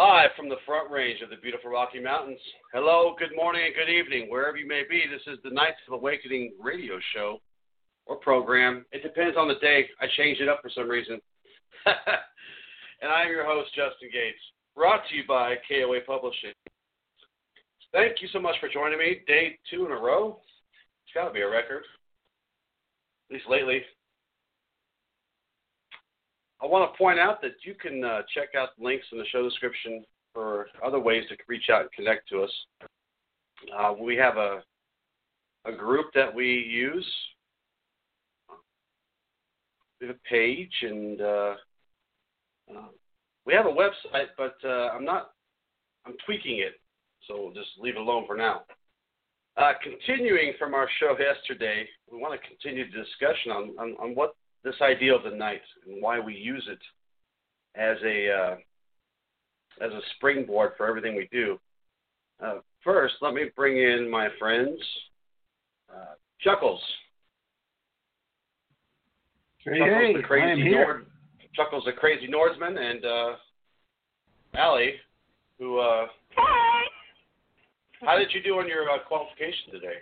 Live from the front range of the beautiful Rocky Mountains. Hello, good morning, and good evening, wherever you may be. This is the Knights of Awakening radio show or program. It depends on the day. I change it up for some reason. and I am your host, Justin Gates, brought to you by KOA Publishing. Thank you so much for joining me. Day two in a row. It's got to be a record, at least lately. I want to point out that you can uh, check out links in the show description for other ways to reach out and connect to us. Uh, we have a a group that we use. We have a page and uh, uh, we have a website, but uh, I'm not. I'm tweaking it, so we'll just leave it alone for now. Uh, continuing from our show yesterday, we want to continue the discussion on, on, on what this idea of the knight and why we use it as a uh, as a springboard for everything we do. Uh, first, let me bring in my friends, uh, Chuckles. Hey, Chuckles, hey, the crazy I am here. Nord, Chuckles, the crazy Nordsman, and uh, Allie, who. Uh, how did you do on your uh, qualification today?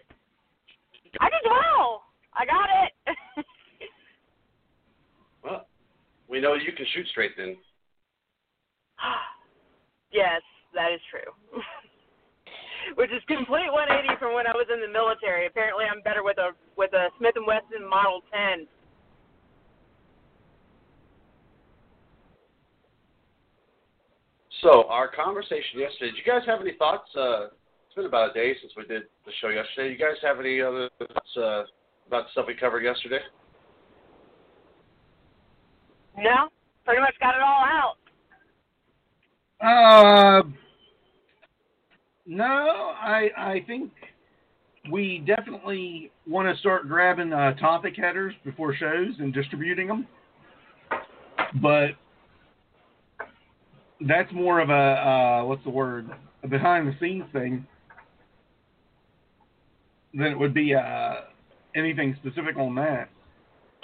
I did well. I got it. We know you can shoot straight then. yes, that is true. Which is complete 180 from when I was in the military. Apparently, I'm better with a with a Smith and Wesson Model 10. So our conversation yesterday. Did you guys have any thoughts? Uh, it's been about a day since we did the show yesterday. Do you guys have any other thoughts uh, about the stuff we covered yesterday? No, pretty much got it all out. Uh, no, I I think we definitely want to start grabbing uh, topic headers before shows and distributing them. But that's more of a uh, what's the word a behind the scenes thing than it would be uh, anything specific on that.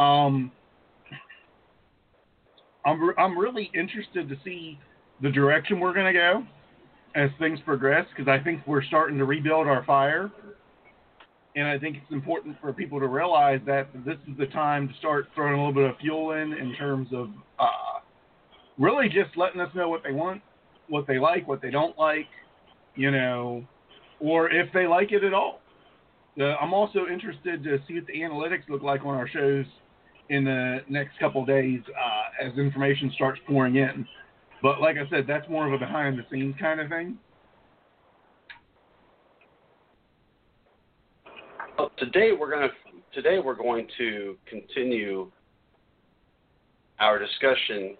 Um, I'm re- I'm really interested to see the direction we're going to go as things progress because I think we're starting to rebuild our fire, and I think it's important for people to realize that this is the time to start throwing a little bit of fuel in in terms of uh, really just letting us know what they want, what they like, what they don't like, you know, or if they like it at all. Uh, I'm also interested to see what the analytics look like on our shows in the next couple days uh, as information starts pouring in. But like I said, that's more of a behind the scenes kind of thing. Well, today we're going to today we're going to continue our discussion,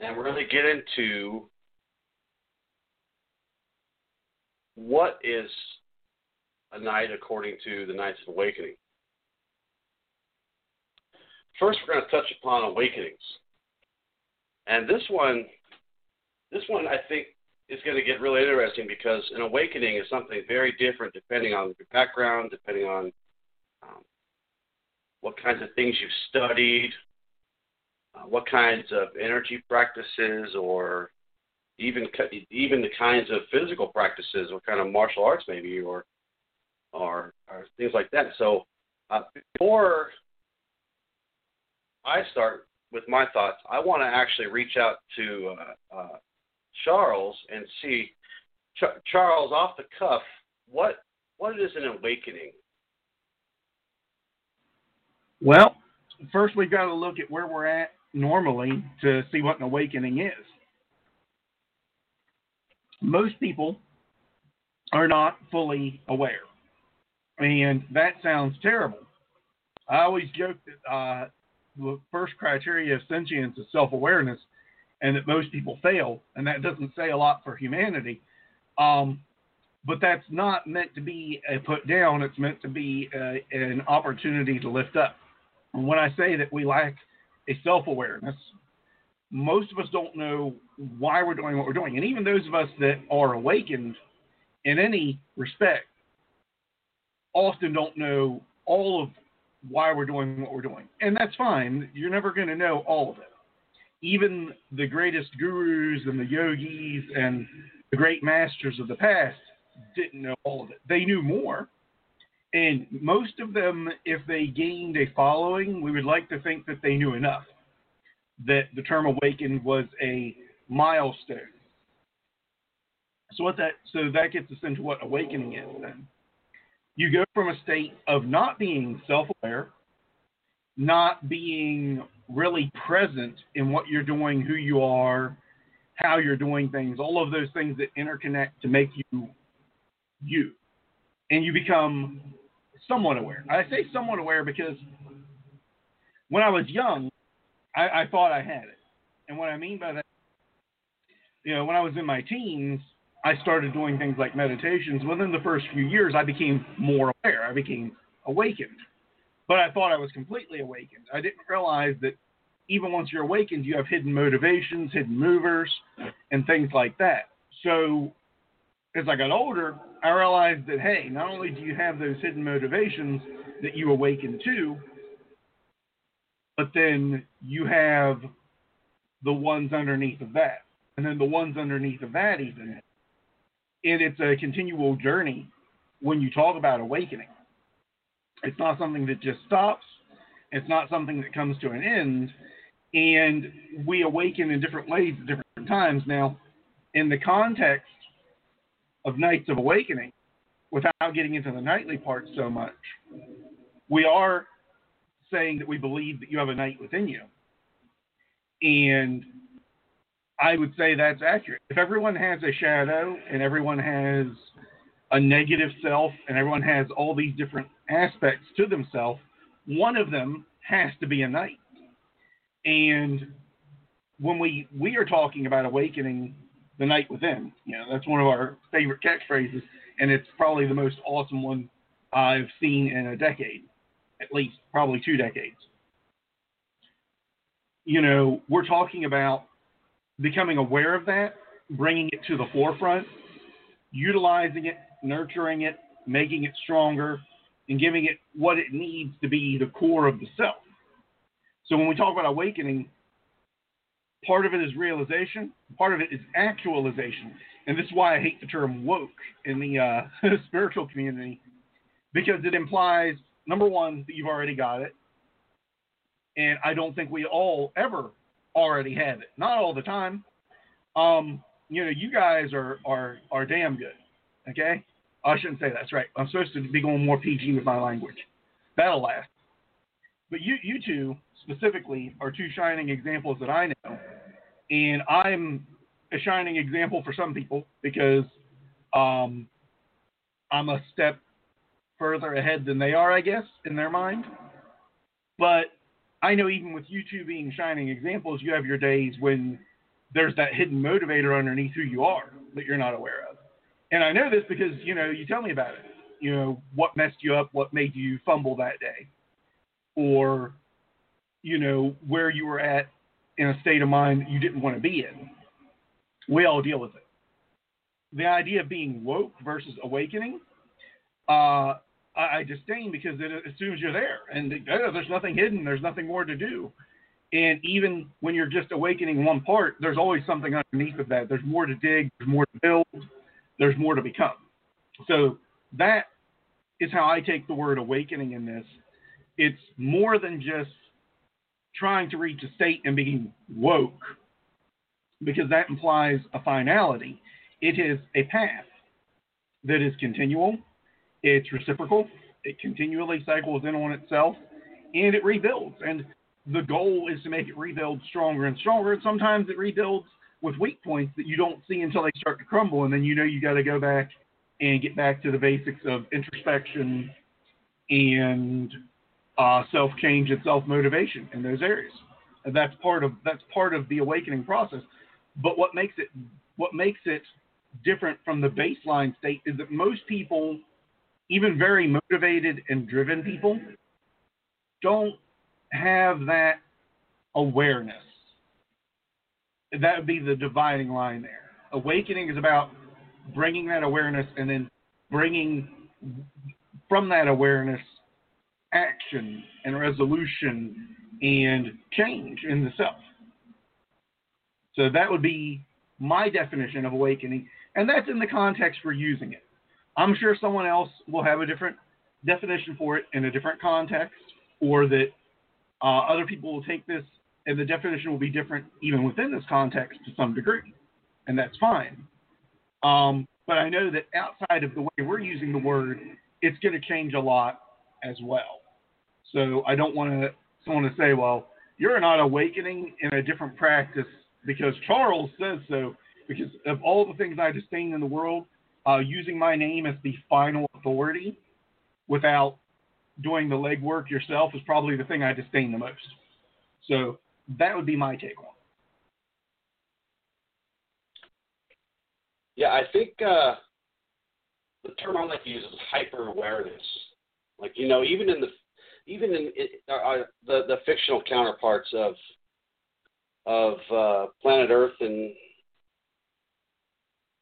and we're going to get into what is a knight according to the Knights of Awakening. First, we're going to touch upon awakenings, and this one, this one I think is going to get really interesting because an awakening is something very different depending on your background, depending on um, what kinds of things you've studied, uh, what kinds of energy practices, or even even the kinds of physical practices, what kind of martial arts maybe, or or, or things like that. So uh, before I start with my thoughts, I want to actually reach out to uh, uh, Charles and see Ch- Charles off the cuff what what is an awakening? Well, first we've got to look at where we're at normally to see what an awakening is. Most people are not fully aware. And that sounds terrible. I always joke that uh, the first criteria of sentience is self awareness, and that most people fail, and that doesn't say a lot for humanity. Um, but that's not meant to be a put down, it's meant to be a, an opportunity to lift up. And when I say that we lack a self awareness, most of us don't know why we're doing what we're doing. And even those of us that are awakened in any respect often don't know all of why we're doing what we're doing. And that's fine. You're never going to know all of it. even the greatest gurus and the yogis and the great masters of the past didn't know all of it. They knew more. And most of them, if they gained a following, we would like to think that they knew enough. That the term awakened was a milestone. So what that so that gets us into what awakening is then. You go from a state of not being self-aware, not being really present in what you're doing, who you are, how you're doing things, all of those things that interconnect to make you you. And you become somewhat aware. I say somewhat aware because when I was young, I, I thought I had it. And what I mean by that, you know, when I was in my teens, I started doing things like meditations. Within the first few years, I became more aware. I became awakened. But I thought I was completely awakened. I didn't realize that even once you're awakened, you have hidden motivations, hidden movers, and things like that. So as I got older, I realized that, hey, not only do you have those hidden motivations that you awaken to, but then you have the ones underneath of that. And then the ones underneath of that, even and it's a continual journey when you talk about awakening. It's not something that just stops. It's not something that comes to an end. And we awaken in different ways at different times. Now, in the context of Knights of Awakening, without getting into the knightly part so much, we are saying that we believe that you have a knight within you. And I would say that's accurate. If everyone has a shadow and everyone has a negative self and everyone has all these different aspects to themselves, one of them has to be a knight. And when we we are talking about awakening the knight within, you know, that's one of our favorite catchphrases, and it's probably the most awesome one I've seen in a decade, at least probably two decades. You know, we're talking about becoming aware of that, bringing it to the forefront, utilizing it, nurturing it, making it stronger, and giving it what it needs to be the core of the self. So when we talk about awakening, part of it is realization, part of it is actualization. And this is why I hate the term woke in the uh, spiritual community, because it implies, number one, that you've already got it. And I don't think we all ever already have it. Not all the time. Um, you know, you guys are are are damn good. Okay, I shouldn't say that's right. I'm supposed to be going more PG with my language. That'll last. But you you two specifically are two shining examples that I know, and I'm a shining example for some people because um, I'm a step further ahead than they are, I guess, in their mind. But I know even with you two being shining examples, you have your days when there's that hidden motivator underneath who you are that you're not aware of. And I know this because, you know, you tell me about it. You know, what messed you up, what made you fumble that day, or, you know, where you were at in a state of mind that you didn't want to be in. We all deal with it. The idea of being woke versus awakening, uh, I, I disdain because it, as soon as you're there and oh, there's nothing hidden, there's nothing more to do. And even when you're just awakening one part, there's always something underneath of that. There's more to dig, there's more to build, there's more to become. So that is how I take the word awakening in this. It's more than just trying to reach a state and being woke, because that implies a finality. It is a path that is continual, it's reciprocal. It continually cycles in on itself, and it rebuilds. And the goal is to make it rebuild stronger and stronger. And sometimes it rebuilds with weak points that you don't see until they start to crumble, and then you know you got to go back and get back to the basics of introspection and uh, self change and self motivation in those areas. And that's part of that's part of the awakening process. But what makes it what makes it different from the baseline state is that most people even very motivated and driven people don't have that awareness. That would be the dividing line there. Awakening is about bringing that awareness and then bringing from that awareness action and resolution and change in the self. So that would be my definition of awakening, and that's in the context we're using it. I'm sure someone else will have a different definition for it in a different context, or that uh, other people will take this and the definition will be different even within this context to some degree, and that's fine. Um, but I know that outside of the way we're using the word, it's going to change a lot as well. So I don't want to someone to say, well, you're not awakening in a different practice because Charles says so. Because of all the things I disdain in the world, uh, using my name as the final authority without doing the legwork yourself is probably the thing I disdain the most. So that would be my take on it. Yeah, I think uh, the term I like to use is hyper awareness. Like you know, even in the even in uh, uh, the the fictional counterparts of of uh, Planet Earth and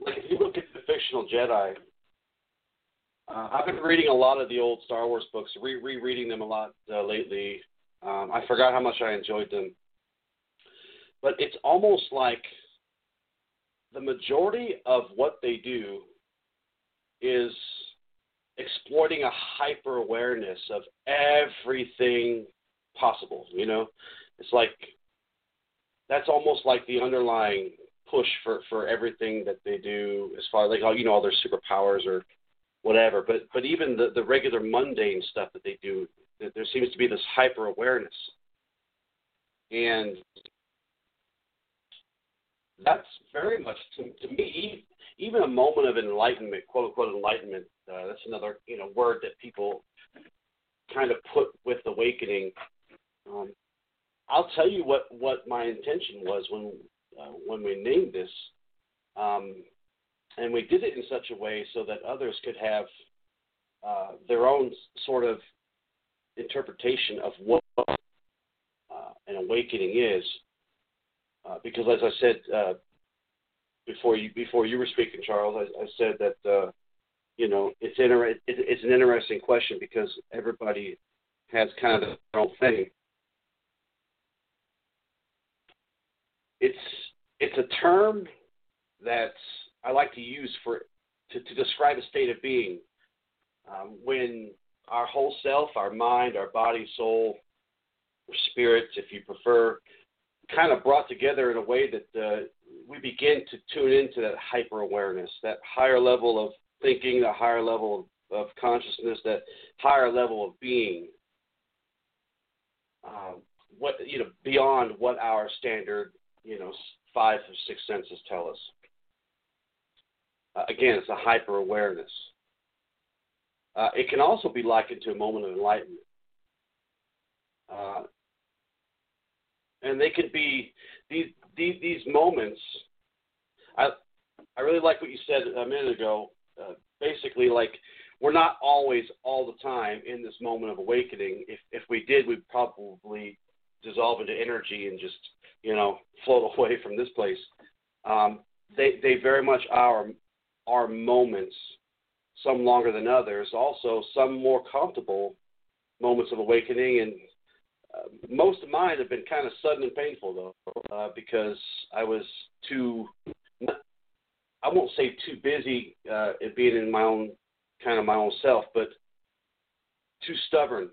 like if you look fictional Jedi, uh, I've been reading a lot of the old Star Wars books, re- rereading them a lot uh, lately. Um, I forgot how much I enjoyed them, but it's almost like the majority of what they do is exploiting a hyper awareness of everything possible. You know, it's like that's almost like the underlying push for for everything that they do as far like you know all their superpowers or whatever. But but even the the regular mundane stuff that they do, there seems to be this hyper awareness, and that's very much to, to me even a moment of enlightenment, quote unquote enlightenment. Uh, that's another you know word that people kind of put with awakening. Um, I'll tell you what what my intention was when uh, when we named this, um, and we did it in such a way so that others could have uh, their own sort of interpretation of what uh, an awakening is. Uh, because as I said uh, before you before you were speaking, Charles, I, I said that uh, you know it's inter- it, it's an interesting question because everybody has kind of their own thing. It's it's a term that I like to use for to, to describe a state of being um, when our whole self, our mind, our body, soul, or spirits, if you prefer, kind of brought together in a way that uh, we begin to tune into that hyper awareness, that higher level of thinking, the higher level of, of consciousness, that higher level of being. Um, what you know beyond what our standard you know five or six senses tell us. Uh, again, it's a hyper awareness. Uh, it can also be likened to a moment of enlightenment. Uh, and they could be these these, these moments. I I really like what you said a minute ago. Uh, basically, like we're not always all the time in this moment of awakening. If if we did, we'd probably dissolve into energy and just you know float away from this place. Um, they they very much are are moments, some longer than others. Also, some more comfortable moments of awakening and uh, most of mine have been kind of sudden and painful though, uh, because I was too. I won't say too busy uh, being in my own kind of my own self, but too stubborn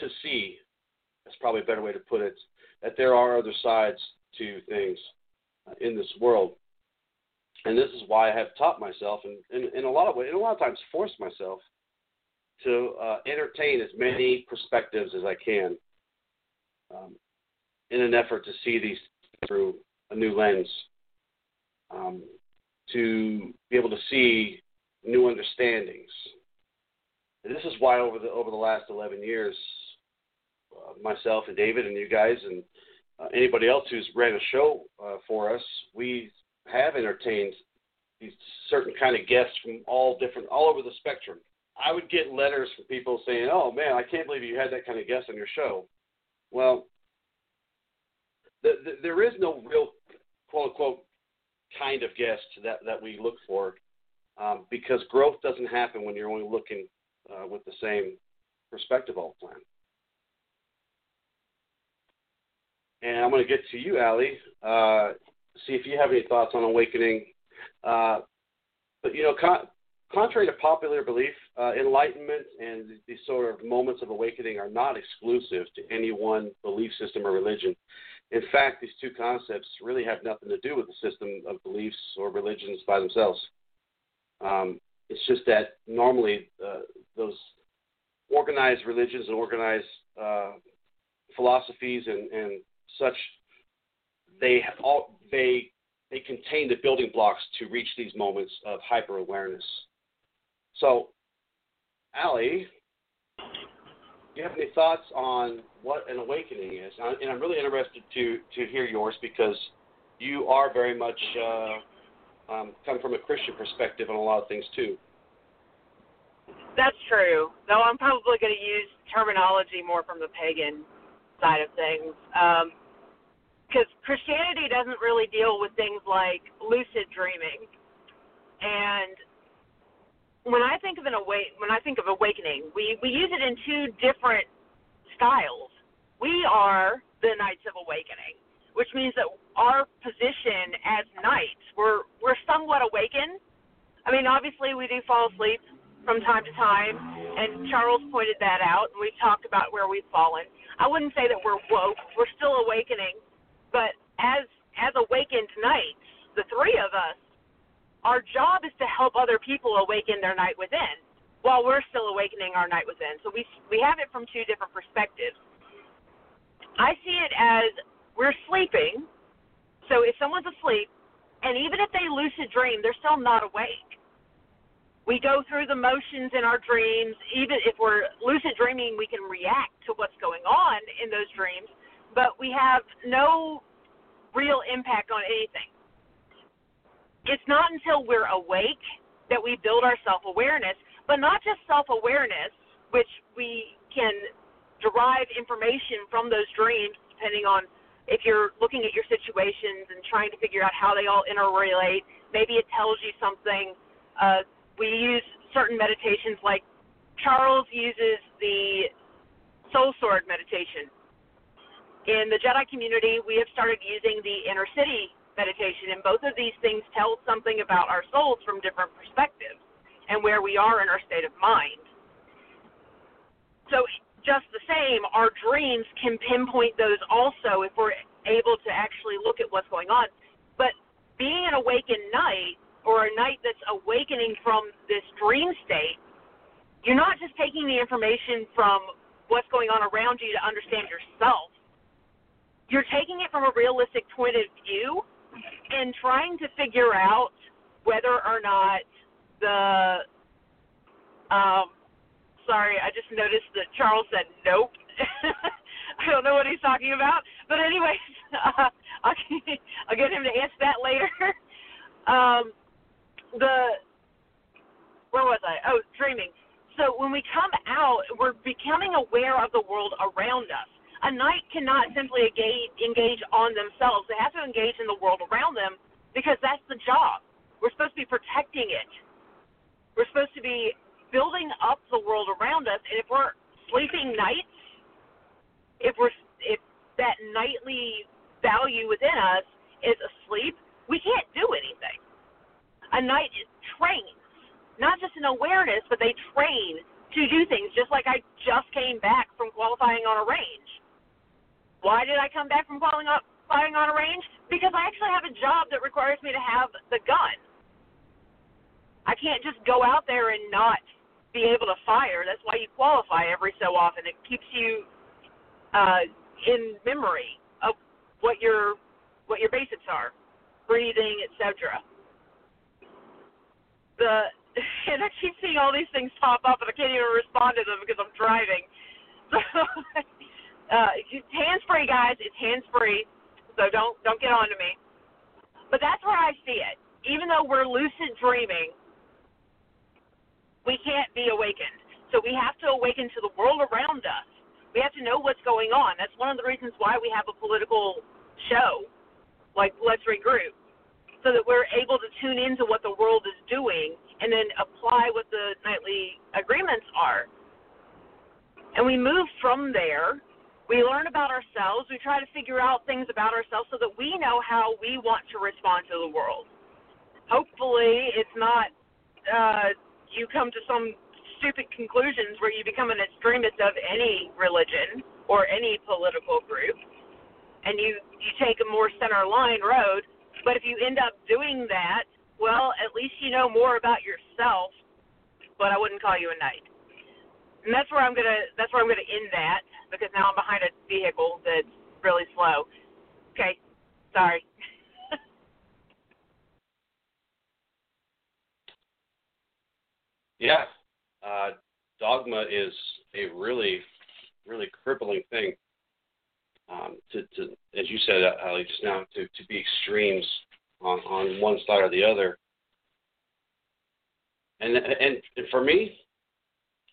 to see. That's probably a better way to put it. That there are other sides to things uh, in this world, and this is why I have taught myself, and in a lot of ways, and a lot of times forced myself to uh, entertain as many perspectives as I can um, in an effort to see these through a new lens, um, to be able to see new understandings. And this is why over the over the last 11 years, myself and David and you guys and uh, anybody else who's ran a show uh, for us, we have entertained these certain kind of guests from all different all over the spectrum. I would get letters from people saying, "Oh man, I can't believe you had that kind of guest on your show." Well, the, the, there is no real quote unquote kind of guest that, that we look for um, because growth doesn't happen when you're only looking uh, with the same perspective all the time. And I'm going to get to you, Ali. Uh, see if you have any thoughts on awakening. Uh, but you know, con- contrary to popular belief, uh, enlightenment and these sort of moments of awakening are not exclusive to any one belief system or religion. In fact, these two concepts really have nothing to do with the system of beliefs or religions by themselves. Um, it's just that normally uh, those organized religions and organized uh, philosophies and, and such, they all they they contain the building blocks to reach these moments of hyper awareness. So, Ali, do you have any thoughts on what an awakening is? And I'm really interested to to hear yours because you are very much uh, um, come from a Christian perspective on a lot of things too. That's true. Though I'm probably going to use terminology more from the pagan side of things. Because um, Christianity doesn't really deal with things like lucid dreaming. And when I think of an awake, when I think of awakening, we, we use it in two different styles. We are the Knights of Awakening, which means that our position as knights, we're we're somewhat awakened. I mean, obviously we do fall asleep from time to time, and Charles pointed that out, and we've talked about where we've fallen. I wouldn't say that we're woke; we're still awakening, but as as awakened knights, the three of us, our job is to help other people awaken their knight within, while we're still awakening our knight within. So we we have it from two different perspectives. I see it as we're sleeping. So if someone's asleep, and even if they lucid dream, they're still not awake we go through the motions in our dreams. Even if we're lucid dreaming, we can react to what's going on in those dreams, but we have no real impact on anything. It's not until we're awake that we build our self awareness, but not just self awareness, which we can derive information from those dreams depending on if you're looking at your situations and trying to figure out how they all interrelate. Maybe it tells you something. Uh, we use certain meditations like Charles uses the soul sword meditation. In the Jedi community, we have started using the inner city meditation, and both of these things tell something about our souls from different perspectives and where we are in our state of mind. So, just the same, our dreams can pinpoint those also if we're able to actually look at what's going on. But being an awakened knight or a knight that's awakening from this dream state, you're not just taking the information from what's going on around you to understand yourself. You're taking it from a realistic point of view and trying to figure out whether or not the um sorry, I just noticed that Charles said nope. I don't know what he's talking about, but anyways, uh, I'll, I'll get him to answer that later. um, the where was I? Oh, dreaming. So when we come out, we're becoming aware of the world around us. A knight cannot simply engage, engage on themselves. They have to engage in the world around them because that's the job. We're supposed to be protecting it. We're supposed to be building up the world around us. And if we're sleeping knights, if we're if that knightly value within us is asleep, we can't do anything a knight trains, not just in awareness, but they train to do things. Just like I just came back from qualifying on a range. Why did I come back from qualifying on a range? Because I actually have a job that requires me to have the gun. I can't just go out there and not be able to fire. That's why you qualify every so often. It keeps you uh, in memory of what your what your basics are, breathing, etc the and I keep seeing all these things pop up and I can't even respond to them because I'm driving. So uh hands free guys, it's hands free. So don't don't get on to me. But that's where I see it. Even though we're lucid dreaming, we can't be awakened. So we have to awaken to the world around us. We have to know what's going on. That's one of the reasons why we have a political show like Let's Regroup so that we're able to tune into what the world is doing and then apply what the knightly agreements are. And we move from there we learn about ourselves. We try to figure out things about ourselves so that we know how we want to respond to the world. Hopefully, it's not uh, you come to some stupid conclusions where you become an extremist of any religion or any political group, and you you take a more center line road. But if you end up doing that, well, at least you know more about yourself. But I wouldn't call you a knight. And that's where I'm gonna that's where I'm gonna end that because now I'm behind a vehicle that's really slow. Okay, sorry. yeah, uh, dogma is a really, really crippling thing. Um, to, to, as you said, Ali, just now, to, to be extremes on, on one side or the other. And, and and for me,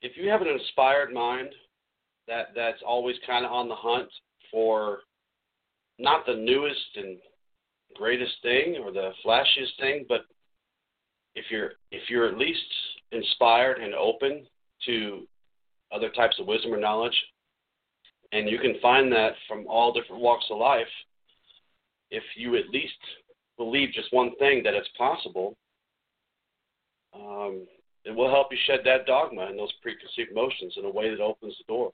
if you have an inspired mind that that's always kind of on the hunt for not the newest and greatest thing or the flashiest thing, but if you're if you're at least inspired and open to other types of wisdom or knowledge, and you can find that from all different walks of life, if you at least believe just one thing that it's possible, um, it will help you shed that dogma and those preconceived notions in a way that opens the door.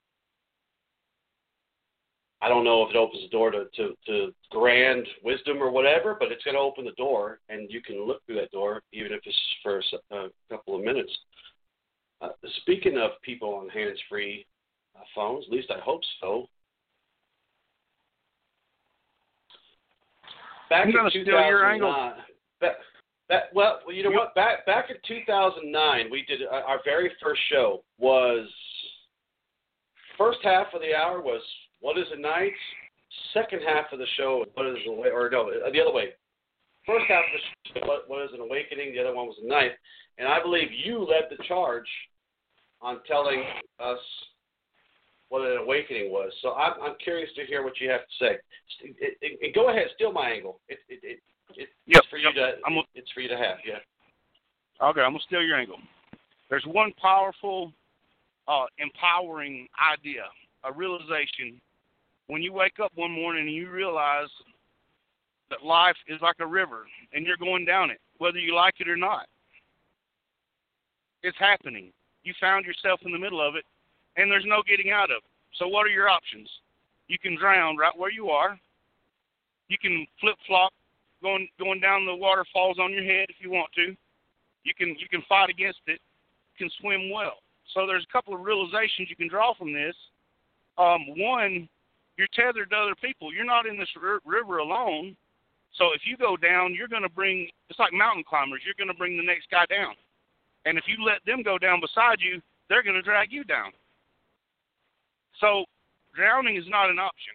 I don't know if it opens the door to, to, to grand wisdom or whatever, but it's going to open the door, and you can look through that door, even if it's for a couple of minutes. Uh, speaking of people on hands-free uh, phones, at least I hope so. Back in 2009, back, back, well, you know what? Back back in 2009, we did uh, our very first show was first half of the hour was what is a knight? Second half of the show, what is a or no, the other way. First half of the show, what, what is an awakening? The other one was a knight, and I believe you led the charge on telling us what an awakening was. So I'm, I'm curious to hear what you have to say. It, it, it, go ahead, steal my angle. It, it, it, it, yep, it's for you yep. to. I'm, it's for you to have. Yeah. Okay, I'm gonna steal your angle. There's one powerful, uh, empowering idea, a realization when you wake up one morning and you realize that life is like a river and you're going down it, whether you like it or not. It's happening. You found yourself in the middle of it and there's no getting out of it. So, what are your options? You can drown right where you are. You can flip flop going going down the waterfalls on your head if you want to. You can you can fight against it. You can swim well. So there's a couple of realizations you can draw from this. Um, one, you're tethered to other people. You're not in this r- river alone. So if you go down, you're going to bring. It's like mountain climbers. You're going to bring the next guy down. And if you let them go down beside you, they're going to drag you down. So drowning is not an option.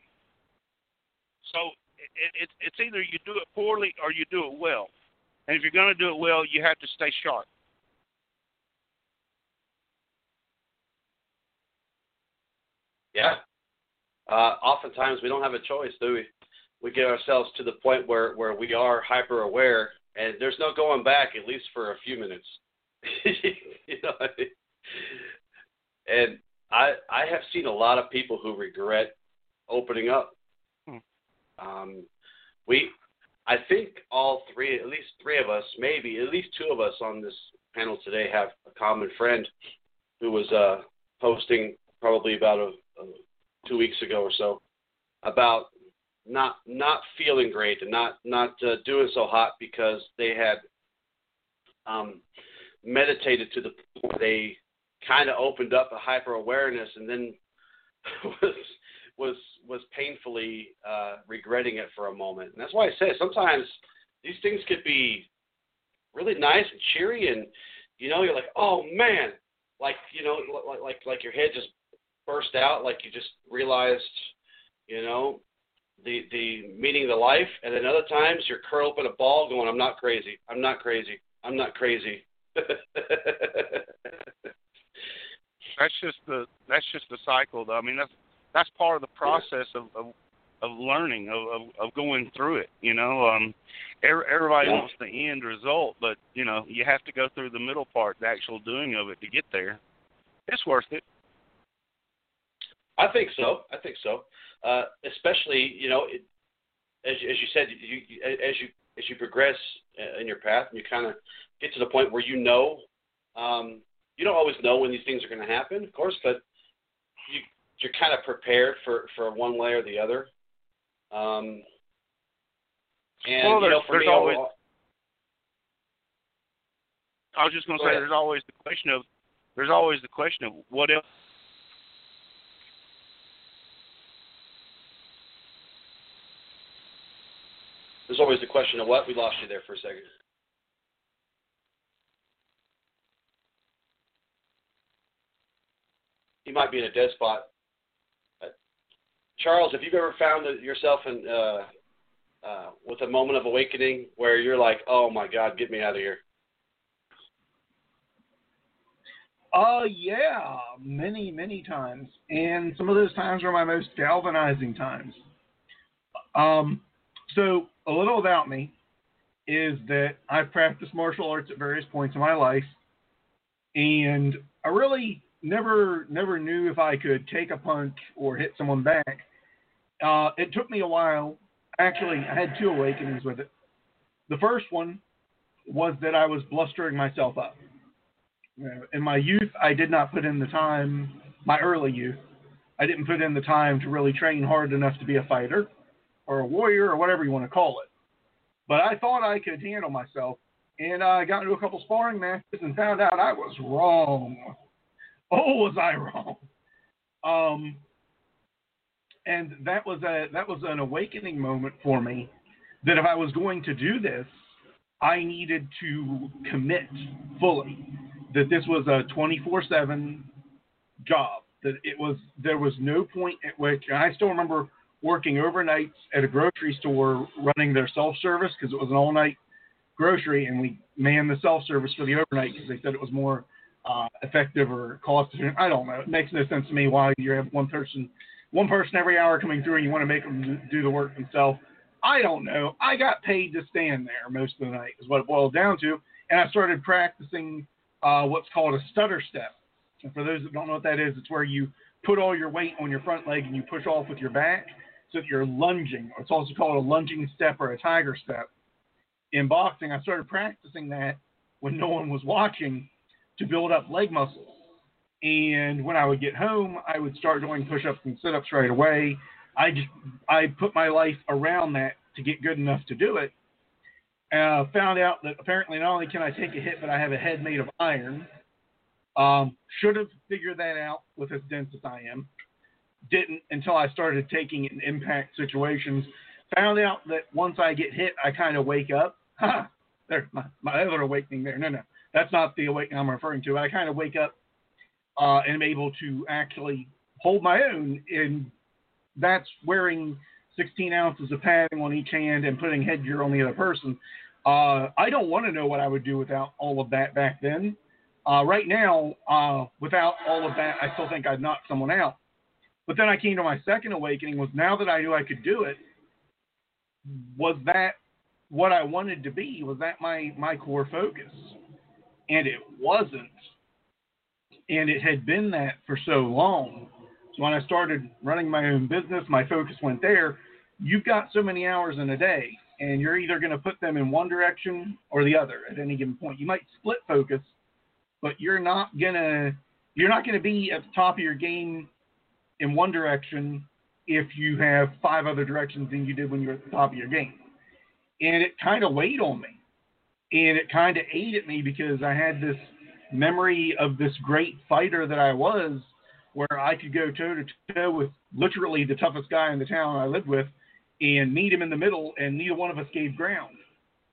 So it, it, it's either you do it poorly or you do it well. And if you're going to do it well, you have to stay sharp. Yeah, uh, oftentimes we don't have a choice, do we? We get ourselves to the point where, where we are hyper aware, and there's no going back, at least for a few minutes. you know, and I I have seen a lot of people who regret opening up. Hmm. Um, we, I think all three, at least three of us, maybe at least two of us on this panel today have a common friend who was uh, posting probably about a, a two weeks ago or so about not not feeling great and not not uh, doing so hot because they had um, meditated to the point they kind of opened up a hyper awareness and then was was was painfully uh, regretting it for a moment. And that's why I say sometimes these things could be really nice and cheery, and you know you're like, oh man, like you know like like like your head just burst out like you just realized, you know, the the meaning of the life, and then other times you're curled up in a ball going, I'm not crazy, I'm not crazy, I'm not crazy. that's just the that's just the cycle though. I mean that's that's part of the process of of, of learning of, of of going through it. You know, um, everybody wants the end result, but you know you have to go through the middle part, the actual doing of it to get there. It's worth it. I think so. I think so. Uh, especially, you know, it, as as you said, you, you as you as you progress in your path, and you kind of get to the point where you know, um, you don't always know when these things are going to happen, of course, but you you're kind of prepared for for one way or the other. Um, and well, you know, for there's me, always. overall, I was just going to say, ahead. there's always the question of, there's always the question of what else. there's always the question of what we lost you there for a second. Might be in a dead spot. Uh, Charles, have you ever found yourself in uh, uh, with a moment of awakening where you're like, "Oh my God, get me out of here"? Uh, yeah, many, many times. And some of those times were my most galvanizing times. Um, so, a little about me is that I've practiced martial arts at various points in my life, and I really never, never knew if I could take a punch or hit someone back. Uh, it took me a while. Actually, I had two awakenings with it. The first one was that I was blustering myself up. In my youth, I did not put in the time, my early youth, I didn't put in the time to really train hard enough to be a fighter or a warrior or whatever you want to call it. But I thought I could handle myself, and I got into a couple sparring matches and found out I was wrong. Oh, was I wrong? Um, and that was a that was an awakening moment for me. That if I was going to do this, I needed to commit fully that this was a 24/7 job. That it was there was no point at which and I still remember working overnights at a grocery store running their self-service because it was an all-night grocery and we manned the self-service for the overnight because they said it was more uh, effective or cost efficient. I don't know. It makes no sense to me why you have one person one person every hour coming through and you want to make them do the work themselves. I don't know. I got paid to stand there most of the night is what it boiled down to, and I started practicing uh, what's called a stutter step. And for those that don't know what that is, it's where you put all your weight on your front leg and you push off with your back so that you're lunging. It's also called a lunging step or a tiger step. In boxing, I started practicing that when no one was watching to build up leg muscles. And when I would get home, I would start doing push-ups and sit-ups right away. I just I put my life around that to get good enough to do it. Uh, found out that apparently not only can I take a hit, but I have a head made of iron. Um, should have figured that out with as dense as I am. Didn't until I started taking in impact situations. Found out that once I get hit, I kind of wake up. Ha! There's my, my other awakening there. No, no, that's not the awakening I'm referring to. I kind of wake up uh, and am able to actually hold my own. And that's wearing 16 ounces of padding on each hand and putting headgear on the other person. Uh, I don't want to know what I would do without all of that back then. Uh, right now, uh, without all of that, I still think I'd knock someone out. But then I came to my second awakening was now that I knew I could do it, was that what I wanted to be? Was that my, my core focus? And it wasn't. And it had been that for so long. So when I started running my own business, my focus went there. You've got so many hours in a day, and you're either going to put them in one direction or the other at any given point. You might split focus, but you're not gonna you're not gonna be at the top of your game in one direction if you have five other directions than you did when you were at the top of your game. And it kind of weighed on me, and it kind of ate at me because I had this memory of this great fighter that I was where I could go toe to toe with literally the toughest guy in the town I lived with and meet him in the middle, and neither one of us gave ground.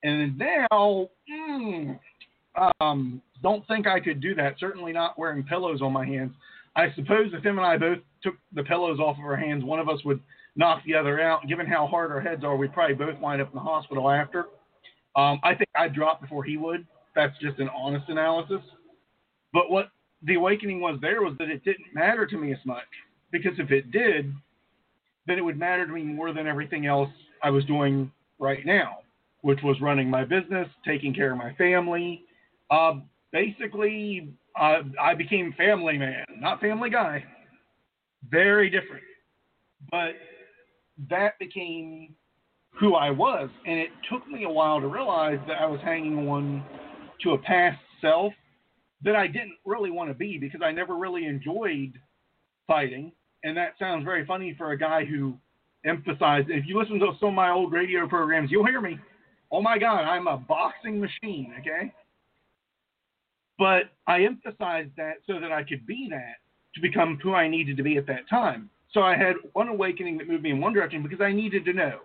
And now, mm, um, don't think I could do that. Certainly not wearing pillows on my hands. I suppose if him and I both took the pillows off of our hands, one of us would knock the other out. Given how hard our heads are, we'd probably both wind up in the hospital after. Um, I think I'd drop before he would. That's just an honest analysis. But what the awakening was there was that it didn't matter to me as much because if it did, then it would matter to me more than everything else I was doing right now, which was running my business, taking care of my family. Uh, basically, uh, I became family man, not family guy. very different. But that became who I was, and it took me a while to realize that I was hanging on to a past self that I didn't really want to be because I never really enjoyed fighting. And that sounds very funny for a guy who emphasized. If you listen to some of my old radio programs, you'll hear me. Oh my God, I'm a boxing machine. Okay. But I emphasized that so that I could be that to become who I needed to be at that time. So I had one awakening that moved me in one direction because I needed to know.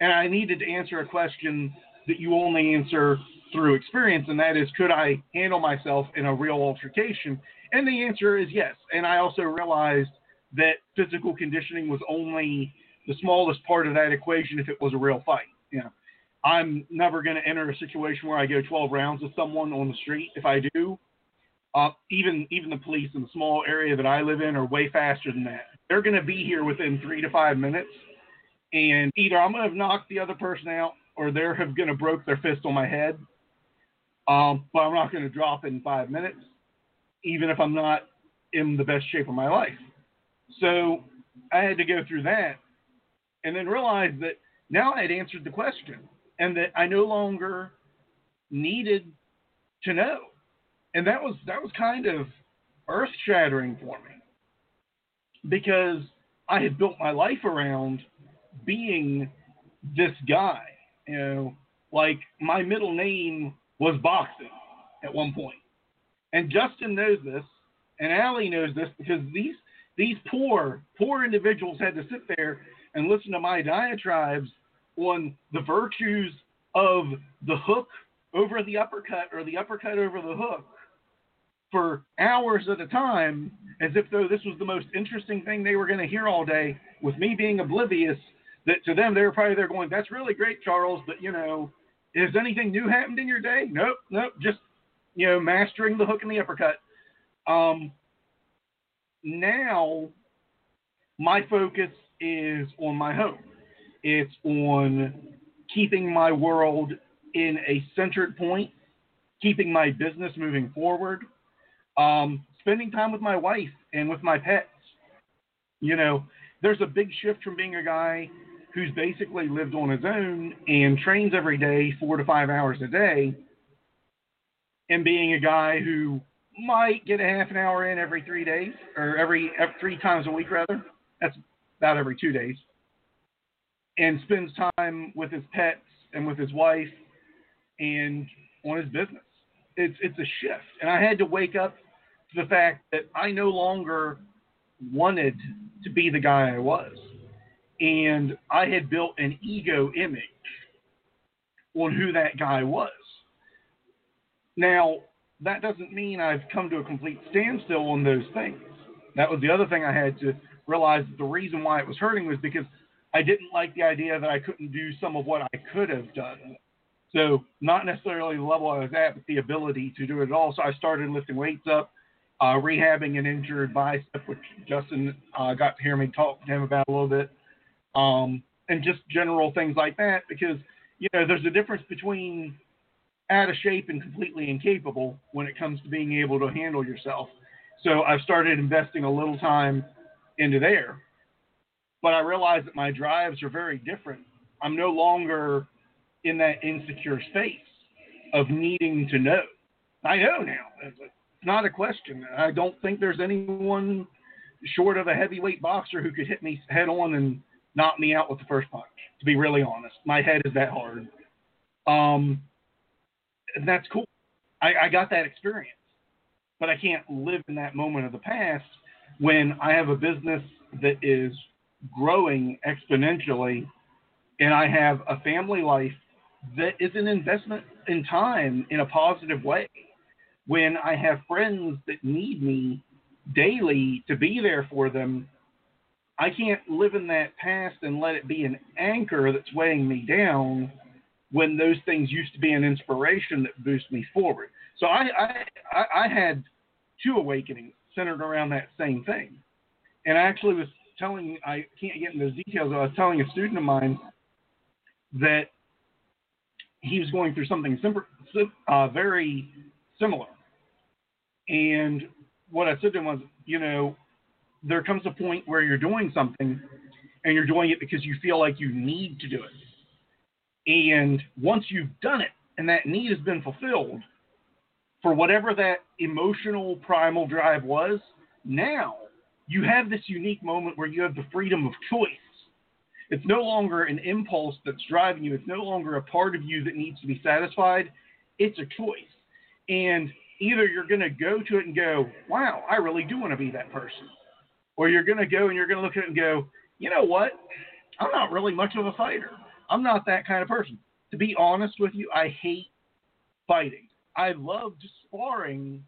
And I needed to answer a question that you only answer through experience, and that is, could I handle myself in a real altercation? And the answer is yes. And I also realized that physical conditioning was only the smallest part of that equation if it was a real fight. You know, I'm never going to enter a situation where I go 12 rounds with someone on the street. If I do, uh, even even the police in the small area that I live in are way faster than that. They're going to be here within three to five minutes, and either I'm to have knocked the other person out, or they're going to broke their fist on my head. Um, but I'm not to drop in five minutes, even if I'm not in the best shape of my life. So I had to go through that, and then realize that now I had answered the question, and that I no longer needed to know and that was that was kind of earth shattering for me because I had built my life around being this guy. You know, like my middle name was boxing at one point. And Justin knows this, and Allie knows this because these these poor, poor individuals had to sit there and listen to my diatribes on the virtues of the hook over the uppercut or the uppercut over the hook for hours at a time as if though this was the most interesting thing they were going to hear all day with me being oblivious that to them they were probably there going that's really great charles but you know has anything new happened in your day? Nope nope just you know mastering the hook and the uppercut. Um, now my focus is on my home. It's on keeping my world in a centered point keeping my business moving forward um, spending time with my wife and with my pets. You know, there's a big shift from being a guy who's basically lived on his own and trains every day, four to five hours a day, and being a guy who might get a half an hour in every three days or every, every three times a week rather. That's about every two days. And spends time with his pets and with his wife and on his business. It's it's a shift. And I had to wake up to the fact that I no longer wanted to be the guy I was. And I had built an ego image on who that guy was. Now, that doesn't mean I've come to a complete standstill on those things. That was the other thing I had to realize that the reason why it was hurting was because I didn't like the idea that I couldn't do some of what I could have done. So, not necessarily the level I was at, but the ability to do it all. So, I started lifting weights up uh, rehabbing an injured bicep, which Justin uh, got to hear me talk to him about a little bit, um, and just general things like that. Because you know, there's a difference between out of shape and completely incapable when it comes to being able to handle yourself. So I've started investing a little time into there, but I realize that my drives are very different. I'm no longer in that insecure space of needing to know. I know now It's not a question. I don't think there's anyone short of a heavyweight boxer who could hit me head on and knock me out with the first punch. To be really honest, my head is that hard. Um, and that's cool. I, I got that experience, but I can't live in that moment of the past when I have a business that is growing exponentially, and I have a family life that is an investment in time in a positive way when I have friends that need me daily to be there for them, I can't live in that past and let it be an anchor that's weighing me down when those things used to be an inspiration that boost me forward. So I, I, I had two awakenings centered around that same thing. And I actually was telling, I can't get into those details, I was telling a student of mine that he was going through something uh, very similar. And what I said to him was, you know, there comes a point where you're doing something and you're doing it because you feel like you need to do it. And once you've done it and that need has been fulfilled, for whatever that emotional primal drive was, now you have this unique moment where you have the freedom of choice. It's no longer an impulse that's driving you, it's no longer a part of you that needs to be satisfied. It's a choice. And either you're going to go to it and go, wow, I really do want to be that person. Or you're going to go and you're going to look at it and go, you know what? I'm not really much of a fighter. I'm not that kind of person. To be honest with you, I hate fighting. I loved sparring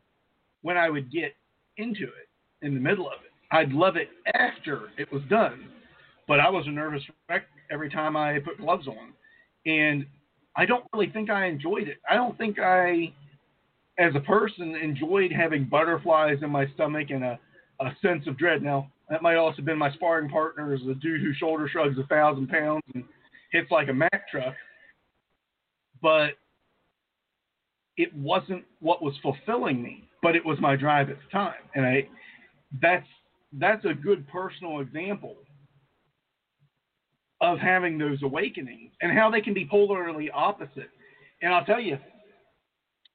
when I would get into it in the middle of it. I'd love it after it was done, but I was a nervous wreck every time I put gloves on. And I don't really think I enjoyed it. I don't think I, as a person, enjoyed having butterflies in my stomach and a, a sense of dread. Now, that might also have been my sparring partner as a dude who shoulder shrugs a thousand pounds and hits like a Mack truck. But it wasn't what was fulfilling me, but it was my drive at the time. And I that's that's a good personal example of having those awakenings and how they can be polarly opposite. And I'll tell you,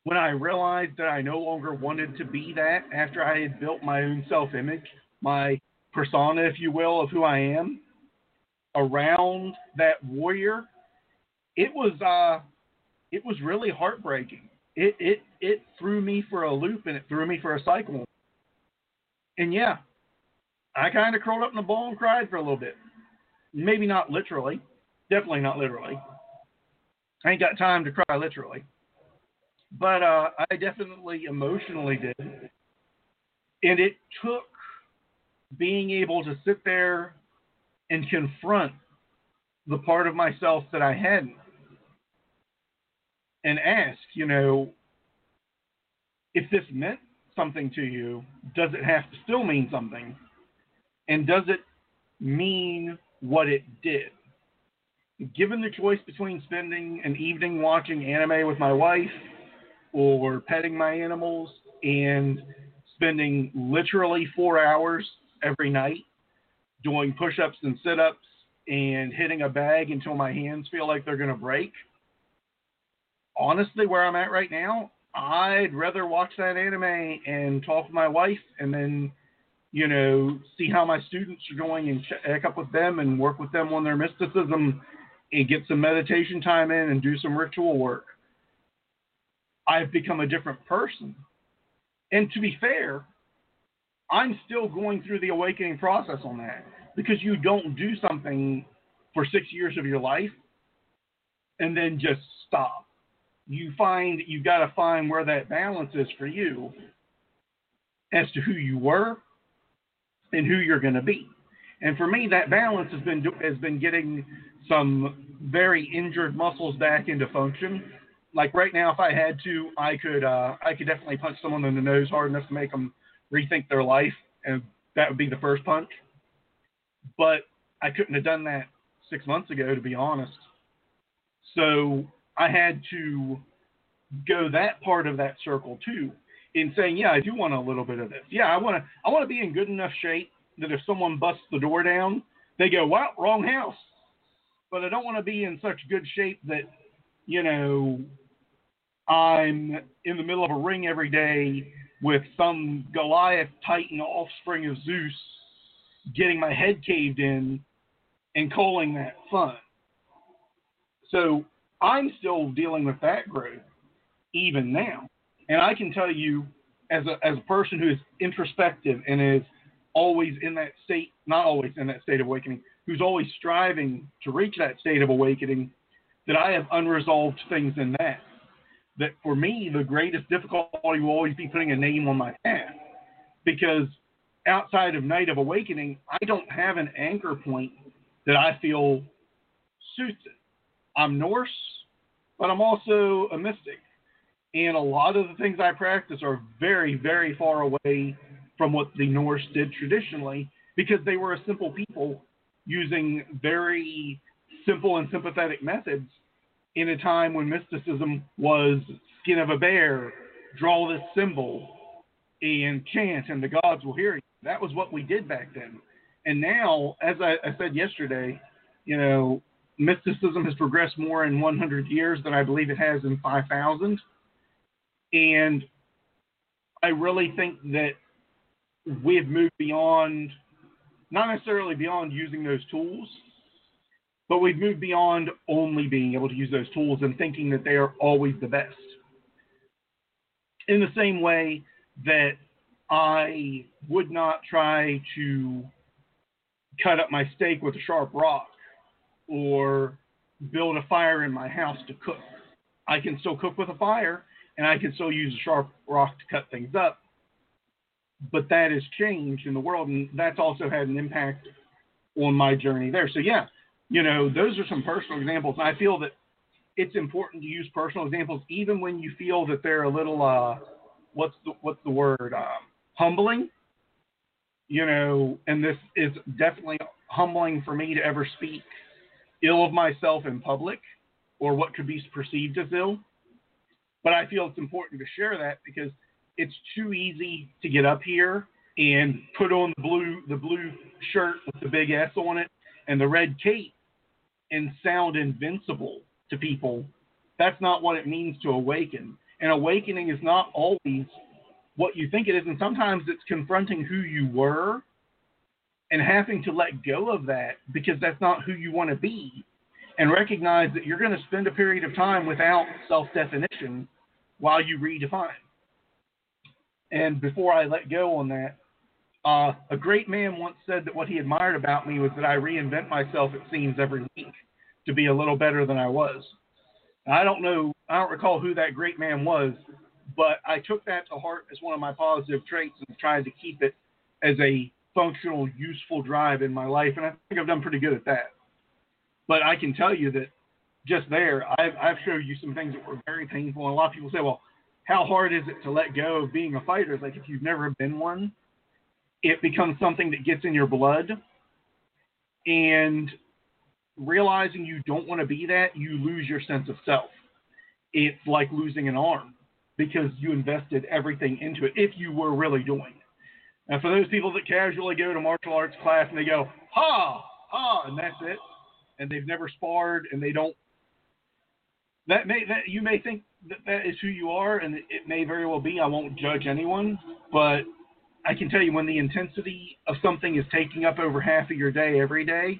when I realized that I no longer wanted to be that after I had built my own self image, my persona, if you will, of who I am around that warrior, it was uh it was really heartbreaking. It it it threw me for a loop and it threw me for a cycle. And yeah, I kind of curled up in a ball and cried for a little bit. Maybe not literally, definitely not literally. I ain't got time to cry literally, but uh, I definitely emotionally did. And it took being able to sit there and confront the part of myself that I hadn't and ask, you know, if this meant something to you, does it have to still mean something? And does it mean what it did? Given the choice between spending an evening watching anime with my wife or petting my animals and spending literally four hours every night doing push ups and sit ups and hitting a bag until my hands feel like they're going to break. Honestly, where I'm at right now, I'd rather watch that anime and talk with my wife and then, you know, see how my students are going and check up with them and work with them on their mysticism and get some meditation time in and do some ritual work. I've become a different person. And to be fair, I'm still going through the awakening process on that because you don't do something for six years of your life and then just stop. You find you've got to find where that balance is for you as to who you were and who you're going to be. And for me, that balance has been has been getting some very injured muscles back into function. Like right now, if I had to, I could uh, I could definitely punch someone in the nose hard enough to make them rethink their life, and that would be the first punch. But I couldn't have done that six months ago, to be honest. So I had to go that part of that circle too, in saying, yeah, I do want a little bit of this. Yeah, I want to. I want to be in good enough shape that if someone busts the door down, they go, "Wow, wrong house." But I don't want to be in such good shape that, you know, I'm in the middle of a ring every day with some Goliath Titan offspring of Zeus getting my head caved in and calling that fun. So I'm still dealing with that growth even now. And I can tell you, as a, as a person who is introspective and is always in that state, not always in that state of awakening, who's always striving to reach that state of awakening, that I have unresolved things in that that for me, the greatest difficulty will always be putting a name on my path. Because outside of Knight of Awakening, I don't have an anchor point that I feel suits it. I'm Norse, but I'm also a mystic. And a lot of the things I practice are very, very far away from what the Norse did traditionally because they were a simple people using very simple and sympathetic methods in a time when mysticism was skin of a bear, draw this symbol, and chant, and the gods will hear you. that was what we did back then. And now, as I, I said yesterday, you know, mysticism has progressed more in 100 years than I believe it has in 5,000. And I really think that we have moved beyond, not necessarily beyond using those tools, but we've moved beyond only being able to use those tools and thinking that they are always the best. In the same way that I would not try to cut up my steak with a sharp rock or build a fire in my house to cook. I can still cook with a fire and I can still use a sharp rock to cut things up. But that has changed in the world, and that's also had an impact on my journey there. So, yeah, you know, those are some personal examples. And I feel that it's important to use personal examples even when you feel that they're a little, uh, what's the, what's the word, um, humbling. You know, and this is definitely humbling for me to ever speak ill of myself in public or what could be perceived as ill. But I feel it's important to share that because it's too easy to get up here and put on the blue the blue shirt with the big S on it and the red cape and sound invincible to people. That's not what it means to awaken. And awakening is not always what you think it is, and sometimes it's confronting who you were and having to let go of that because that's not who you want to be and recognize that you're going to spend a period of time without self definition while you redefine. And before I let go on that, uh, a great man once said that what he admired about me was that I reinvent myself, it seems, every week to be a little better than I was. I don't know, I don't recall who that great man was, but I took that to heart as one of my positive traits and tried to keep it as a functional, useful drive in my life. And I think I've done pretty good at that. But I can tell you that just there, I've, I've showed you some things that were very painful. And a lot of people say, well, how hard is it to let go of being a fighter? It's like if you've never been one, it becomes something that gets in your blood. And realizing you don't want to be that, you lose your sense of self. It's like losing an arm because you invested everything into it if you were really doing it. And for those people that casually go to martial arts class and they go, ha, ha, and that's it, and they've never sparred and they don't, that may, that you may think that that is who you are, and it may very well be. I won't judge anyone, but I can tell you when the intensity of something is taking up over half of your day every day,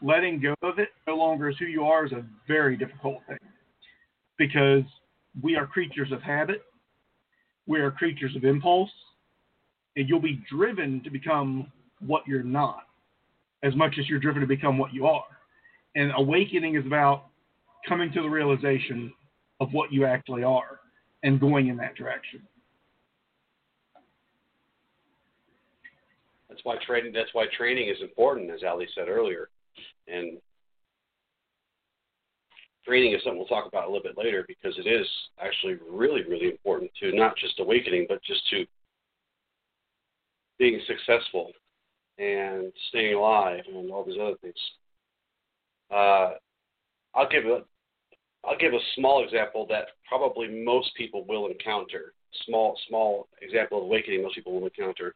letting go of it no longer is who you are is a very difficult thing because we are creatures of habit, we are creatures of impulse, and you'll be driven to become what you're not as much as you're driven to become what you are. And awakening is about coming to the realization of what you actually are and going in that direction. That's why training. That's why training is important, as Ali said earlier, and training is something we'll talk about a little bit later because it is actually really, really important to not just awakening, but just to being successful and staying alive and all these other things. Uh, I'll give a I'll give a small example that probably most people will encounter. Small small example of awakening most people will encounter,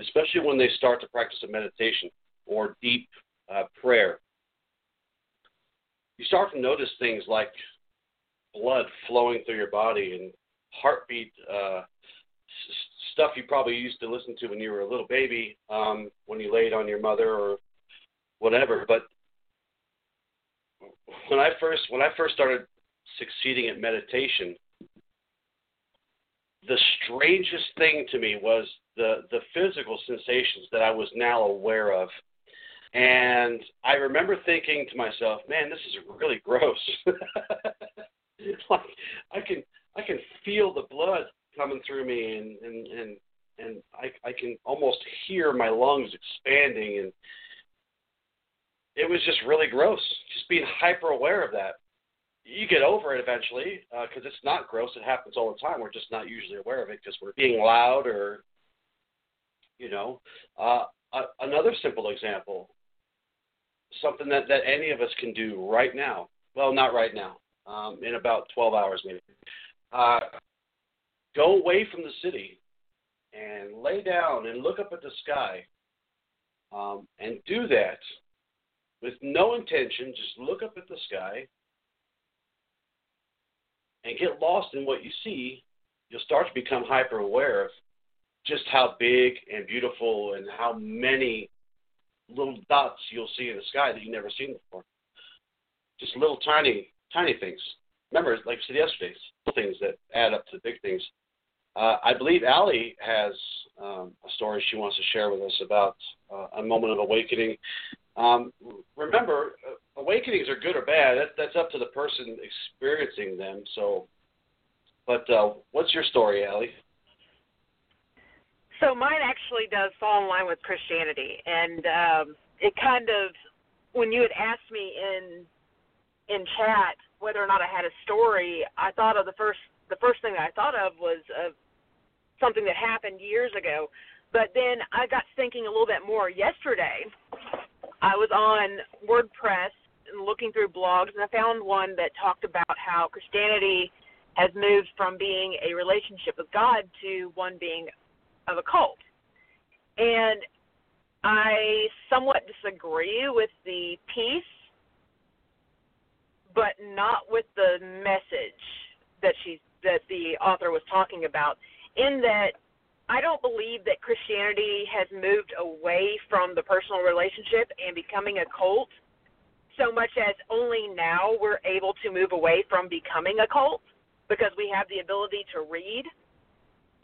especially when they start to practice a meditation or deep uh, prayer. You start to notice things like blood flowing through your body and heartbeat uh, stuff you probably used to listen to when you were a little baby, um, when you laid on your mother or whatever. But when I first when I first started succeeding at meditation, the strangest thing to me was the the physical sensations that I was now aware of. And I remember thinking to myself, "Man, this is really gross." like I can I can feel the blood coming through me, and and and and I I can almost hear my lungs expanding, and it was just really gross. Just being hyper aware of that. You get over it eventually because uh, it's not gross. It happens all the time. We're just not usually aware of it because we're being loud or, you know. Uh, another simple example, something that, that any of us can do right now. Well, not right now. Um, in about 12 hours, maybe. Uh, go away from the city and lay down and look up at the sky um, and do that with no intention, just look up at the sky and get lost in what you see, you'll start to become hyper aware of just how big and beautiful and how many little dots you'll see in the sky that you've never seen before. Just little tiny, tiny things. Remember, like I said yesterday, things that add up to big things. Uh, I believe Allie has um, a story she wants to share with us about uh, a moment of awakening. Um, remember, uh, awakenings are good or bad. That, that's up to the person experiencing them. So, but uh, what's your story, Allie? So mine actually does fall in line with Christianity, and um, it kind of when you had asked me in in chat whether or not I had a story, I thought of the first the first thing I thought of was uh, something that happened years ago. But then I got thinking a little bit more yesterday. I was on WordPress and looking through blogs, and I found one that talked about how Christianity has moved from being a relationship with God to one being of a cult. And I somewhat disagree with the piece, but not with the message that she that the author was talking about. In that, I don't believe that Christianity has moved away from the personal relationship and becoming a cult so much as only now we're able to move away from becoming a cult because we have the ability to read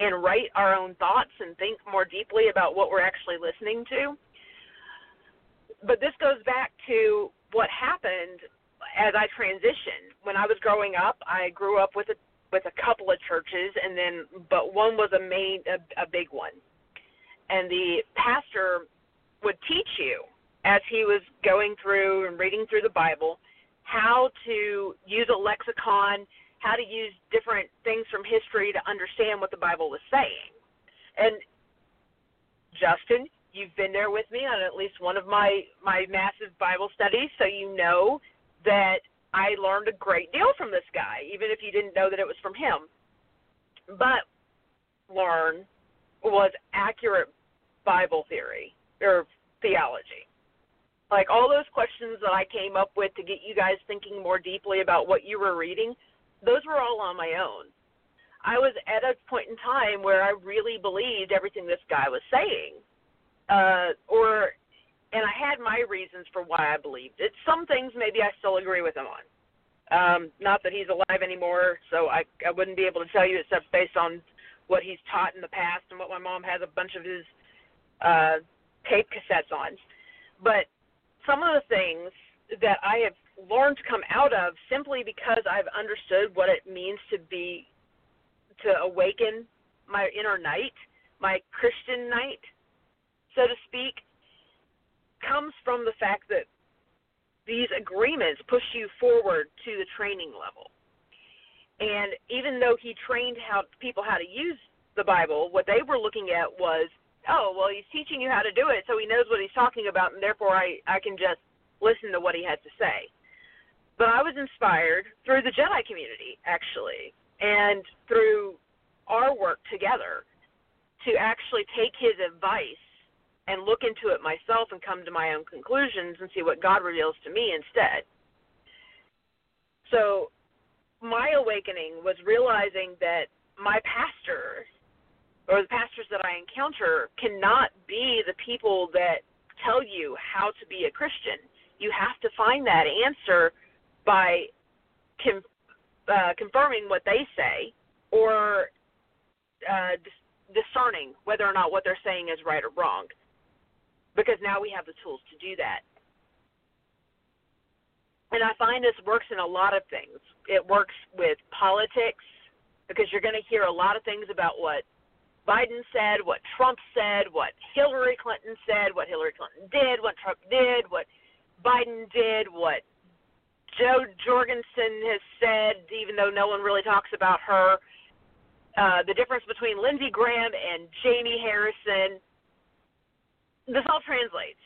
and write our own thoughts and think more deeply about what we're actually listening to. But this goes back to what happened as I transitioned. When I was growing up, I grew up with a with a couple of churches and then but one was a main a, a big one. And the pastor would teach you as he was going through and reading through the Bible how to use a lexicon how to use different things from history to understand what the Bible was saying. And Justin, you've been there with me on at least one of my my massive Bible studies, so you know that I learned a great deal from this guy, even if you didn't know that it was from him. But learn was accurate Bible theory or theology. Like all those questions that I came up with to get you guys thinking more deeply about what you were reading, those were all on my own. I was at a point in time where I really believed everything this guy was saying. Uh, or and I had my reasons for why I believed it. Some things maybe I still agree with him on. Um, not that he's alive anymore, so I I wouldn't be able to tell you except based on what he's taught in the past and what my mom has a bunch of his uh, tape cassettes on. But some of the things that I have learned to come out of simply because I've understood what it means to be to awaken my inner knight, my Christian knight, so to speak, comes from the fact that these agreements push you forward to the training level. And even though he trained how people how to use the Bible, what they were looking at was, oh, well, he's teaching you how to do it, so he knows what he's talking about, and therefore I I can just listen to what he has to say. But I was inspired through the Jedi community, actually, and through our work together to actually take his advice and look into it myself and come to my own conclusions and see what God reveals to me instead. So, my awakening was realizing that my pastor or the pastors that I encounter cannot be the people that tell you how to be a Christian. You have to find that answer by uh, confirming what they say or uh, dis- discerning whether or not what they're saying is right or wrong. Because now we have the tools to do that. And I find this works in a lot of things. It works with politics because you're going to hear a lot of things about what Biden said, what Trump said, what Hillary Clinton said, what Hillary Clinton did, what Trump did, what Biden did, what Jo Jorgensen has said, even though no one really talks about her, uh, the difference between Lindsey Graham and Jamie Harrison. This all translates.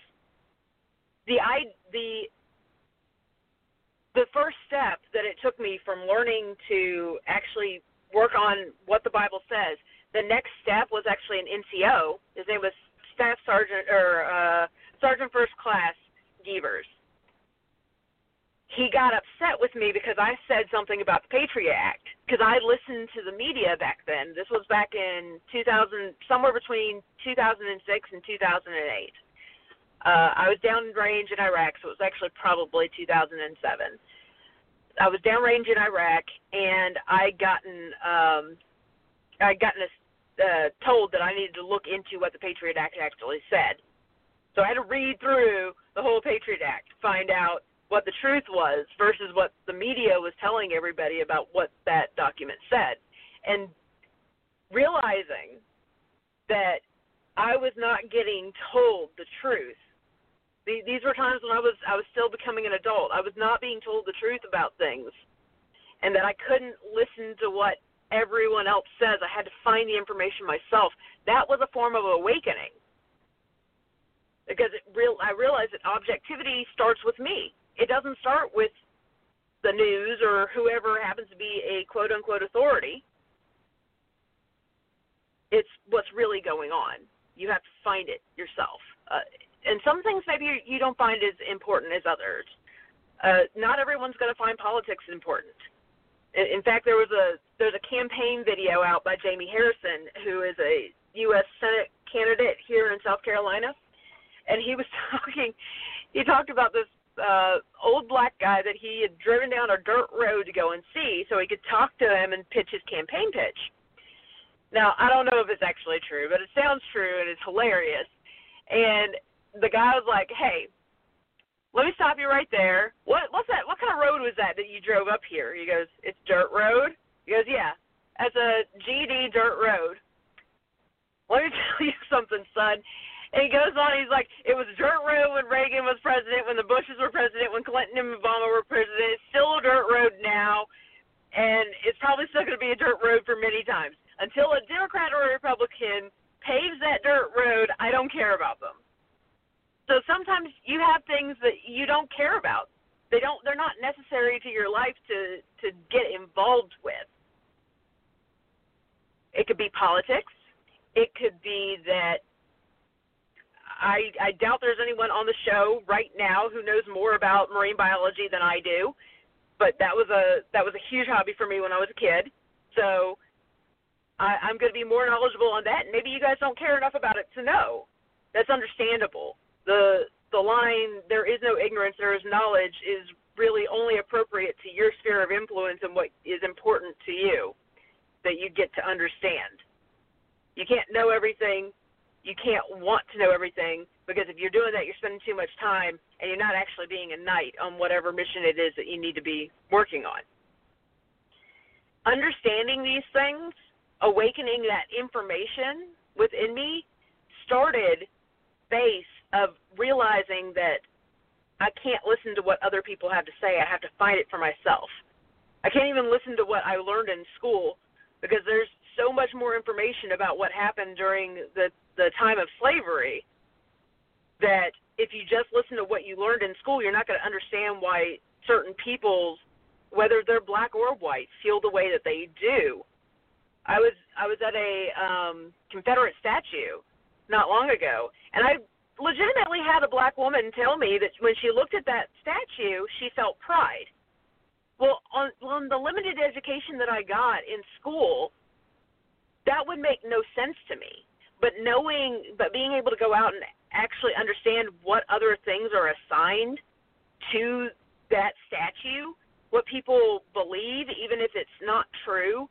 The I the the first step that it took me from learning to actually work on what the Bible says, the next step was actually an NCO. His name was Staff Sergeant or uh, Sergeant First Class Gevers. He got upset with me because I said something about the Patriot Act because I listened to the media back then. This was back in 2000, somewhere between 2006 and 2008. Uh, I was downrange in Iraq, so it was actually probably 2007. I was downrange in Iraq, and I gotten um, I gotten a, uh, told that I needed to look into what the Patriot Act actually said. So I had to read through the whole Patriot Act, find out what the truth was versus what the media was telling everybody about what that document said. And realizing that I was not getting told the truth. These were times when I was I was still becoming an adult. I was not being told the truth about things, and that I couldn't listen to what everyone else says. I had to find the information myself. That was a form of awakening because it real I realized that objectivity starts with me. It doesn't start with the news or whoever happens to be a quote unquote authority. It's what's really going on. You have to find it yourself. Uh, and some things maybe you, don't find as important as others. Uh, not everyone's going to find politics important. In fact, there was a there's a campaign video out by Jamie Harrison, who is a U.S. Senate candidate here in South Carolina, and he was talking. He talked about this uh, old black guy that he had driven down a dirt road to go and see, so he could talk to him and pitch his campaign pitch. Now, I don't know if it's actually true, but it sounds true and it's hilarious. And the guy was like, "Hey, let me stop you right there. What what's that? What kind of road was that that you drove up here? He goes, it's dirt road. He goes, yeah, that's a GD dirt road. Let me tell you something, son. And he goes on. He's like, it was dirt road when Reagan was president, when the Bushes were president, when Clinton and Obama were president. It's still a dirt road now, and it's probably still going to be a dirt road for many times until a Democrat or a Republican paves that dirt road. I don't care about them. So sometimes you have things that you don't care about. They don't they're not necessary to your life to to get involved with. It could be politics. It could be that I I doubt there's anyone on the show right now who knows more about marine biology than I do. But that was a that was a huge hobby for me when I was a kid. So I, I'm going to be more knowledgeable on that. Maybe you guys don't care enough about it to know. That's understandable the the line "there is no ignorance, there is knowledge" is really only appropriate to your sphere of influence and what is important to you that you get to understand. You can't know everything. You can't want to know everything because if you're doing that, you're spending too much time and you're not actually being a knight on whatever mission it is that you need to be working on. Understanding these things, awakening that information within me started based of realizing that I can't listen to what other people have to say. I have to find it for myself. I can't even listen to what I learned in school because there's so much more information about what happened during the the time of slavery that if you just listen to what you learned in school, you're not going to understand why certain people, whether they're black or white, feel the way that they do. I was I was at a um, Confederate statue not long ago, and I legitimately had a black woman tell me that when she looked at that statue, she felt pride. Well, on, on the limited education that I got in school, that would make no sense to me. But knowing, but being able to go out and actually understand what other things are assigned to that statue, what people believe, even if it's not true,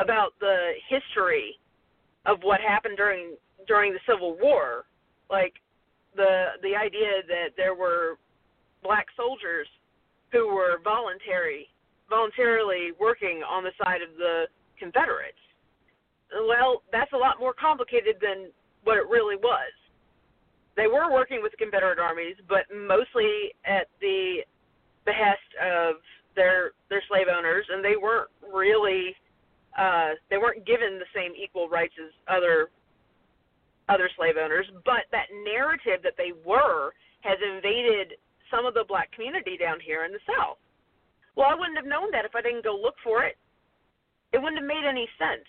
about the history of what happened during during the Civil War, like the the idea that there were black soldiers who were voluntary voluntarily working on the side of the Confederates. Well, that's a lot more complicated than what it really was. They were working with Confederate armies, but mostly at the behest of their their slave owners, and they weren't really uh, they weren't given the same equal rights as other other slave owners, but that narrative that they were has invaded some of the black community down here in the South. Well, I wouldn't have known that if I didn't go look for it. It wouldn't have made any sense.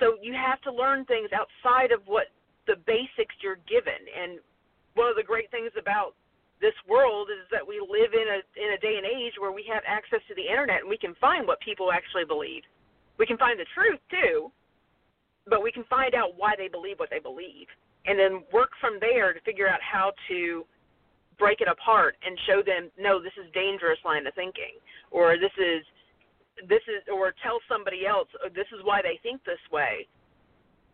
So you have to learn things outside of what the basics you're given. And one of the great things about this world is that we live in a in a day and age where we have access to the internet and we can find what people actually believe. We can find the truth too, but we can find out why they believe what they believe and then work from there to figure out how to break it apart and show them no this is dangerous line of thinking or this is this is or tell somebody else oh, this is why they think this way.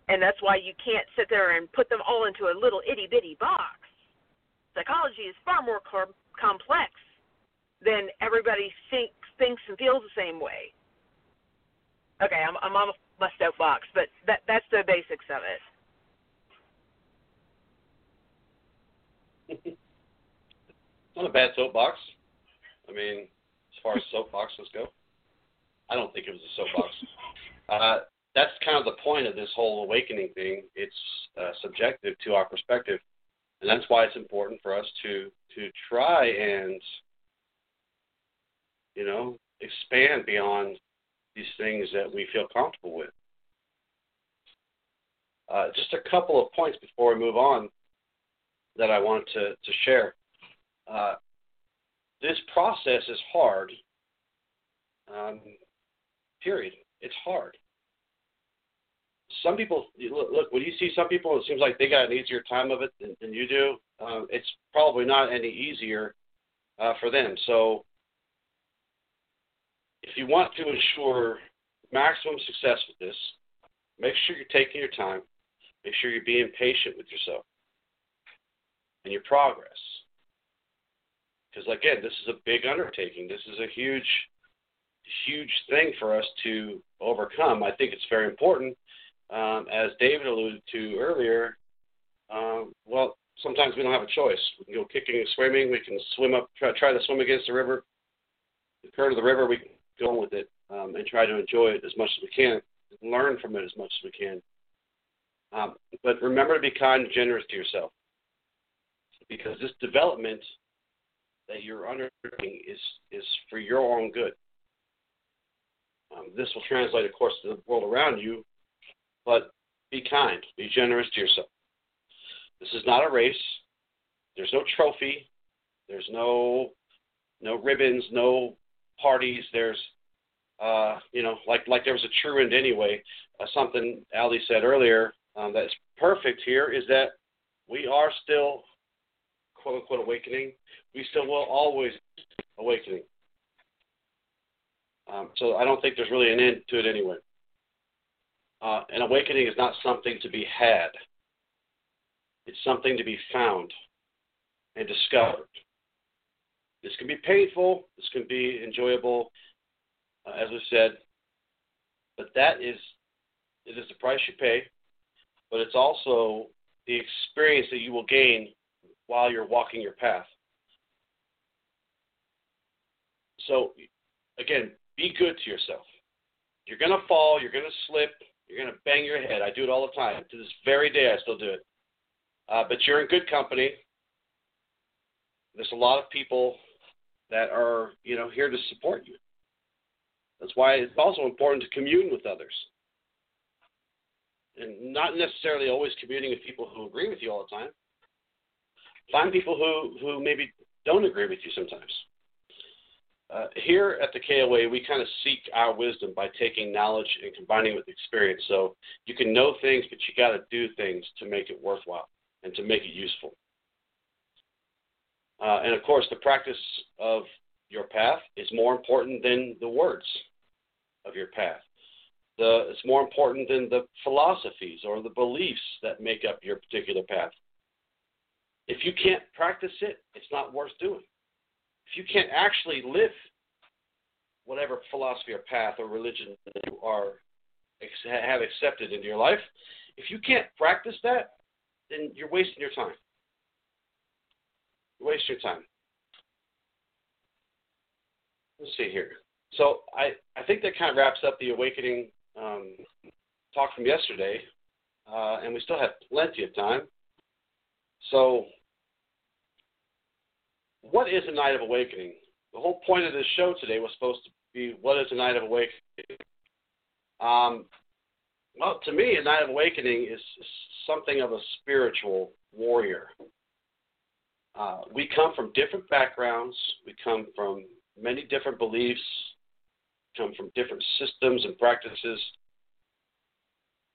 And that's why you can't sit there and put them all into a little itty bitty box. Psychology is far more com- complex than everybody thinks thinks and feels the same way. Okay i'm i'm on my soapbox but that that's the basics of it. It's not a bad soapbox. I mean, as far as soapboxes go, I don't think it was a soapbox. uh, that's kind of the point of this whole awakening thing. It's uh, subjective to our perspective, and that's why it's important for us to to try and you know expand beyond these things that we feel comfortable with. Uh, just a couple of points before we move on that I wanted to, to share. Uh, this process is hard. Um, period. It's hard. Some people look, look when you see some people, it seems like they got an easier time of it than, than you do. Um, it's probably not any easier uh, for them. So, if you want to ensure maximum success with this, make sure you're taking your time. Make sure you're being patient with yourself and your progress. Because again, this is a big undertaking. This is a huge, huge thing for us to overcome. I think it's very important, um, as David alluded to earlier. Um, well, sometimes we don't have a choice. We can go kicking and swimming. We can swim up, try, try to swim against the river, the current of the river. We can go with it um, and try to enjoy it as much as we can, learn from it as much as we can. Um, but remember to be kind and generous to yourself because this development that you're undertaking is is for your own good. Um, this will translate, of course, to the world around you, but be kind, be generous to yourself. This is not a race. There's no trophy. There's no no ribbons, no parties. There's uh, you know, like like there was a true end anyway. Uh, something Ali said earlier um, that's perfect here is that we are still quote unquote awakening, we still will always awakening. Um, so I don't think there's really an end to it anyway. Uh, an awakening is not something to be had. It's something to be found and discovered. This can be painful. This can be enjoyable, uh, as we said. But that is, it is the price you pay. But it's also the experience that you will gain while you're walking your path. So, again, be good to yourself. You're going to fall, you're going to slip, you're going to bang your head. I do it all the time. To this very day, I still do it. Uh, but you're in good company. There's a lot of people that are, you know, here to support you. That's why it's also important to commune with others. And not necessarily always communing with people who agree with you all the time, Find people who, who maybe don't agree with you sometimes. Uh, here at the KOA, we kind of seek our wisdom by taking knowledge and combining it with experience. So you can know things, but you got to do things to make it worthwhile and to make it useful. Uh, and of course, the practice of your path is more important than the words of your path. The, it's more important than the philosophies or the beliefs that make up your particular path. If you can't practice it, it's not worth doing. If you can't actually live whatever philosophy or path or religion you are have accepted into your life, if you can't practice that, then you're wasting your time. You waste your time. Let's see here. So I, I think that kind of wraps up the awakening um, talk from yesterday, uh, and we still have plenty of time. So what is a knight of awakening? The whole point of this show today was supposed to be what is a knight of awakening. Um, Well, to me, a knight of Awakening is something of a spiritual warrior. Uh, we come from different backgrounds. We come from many different beliefs. Come from different systems and practices.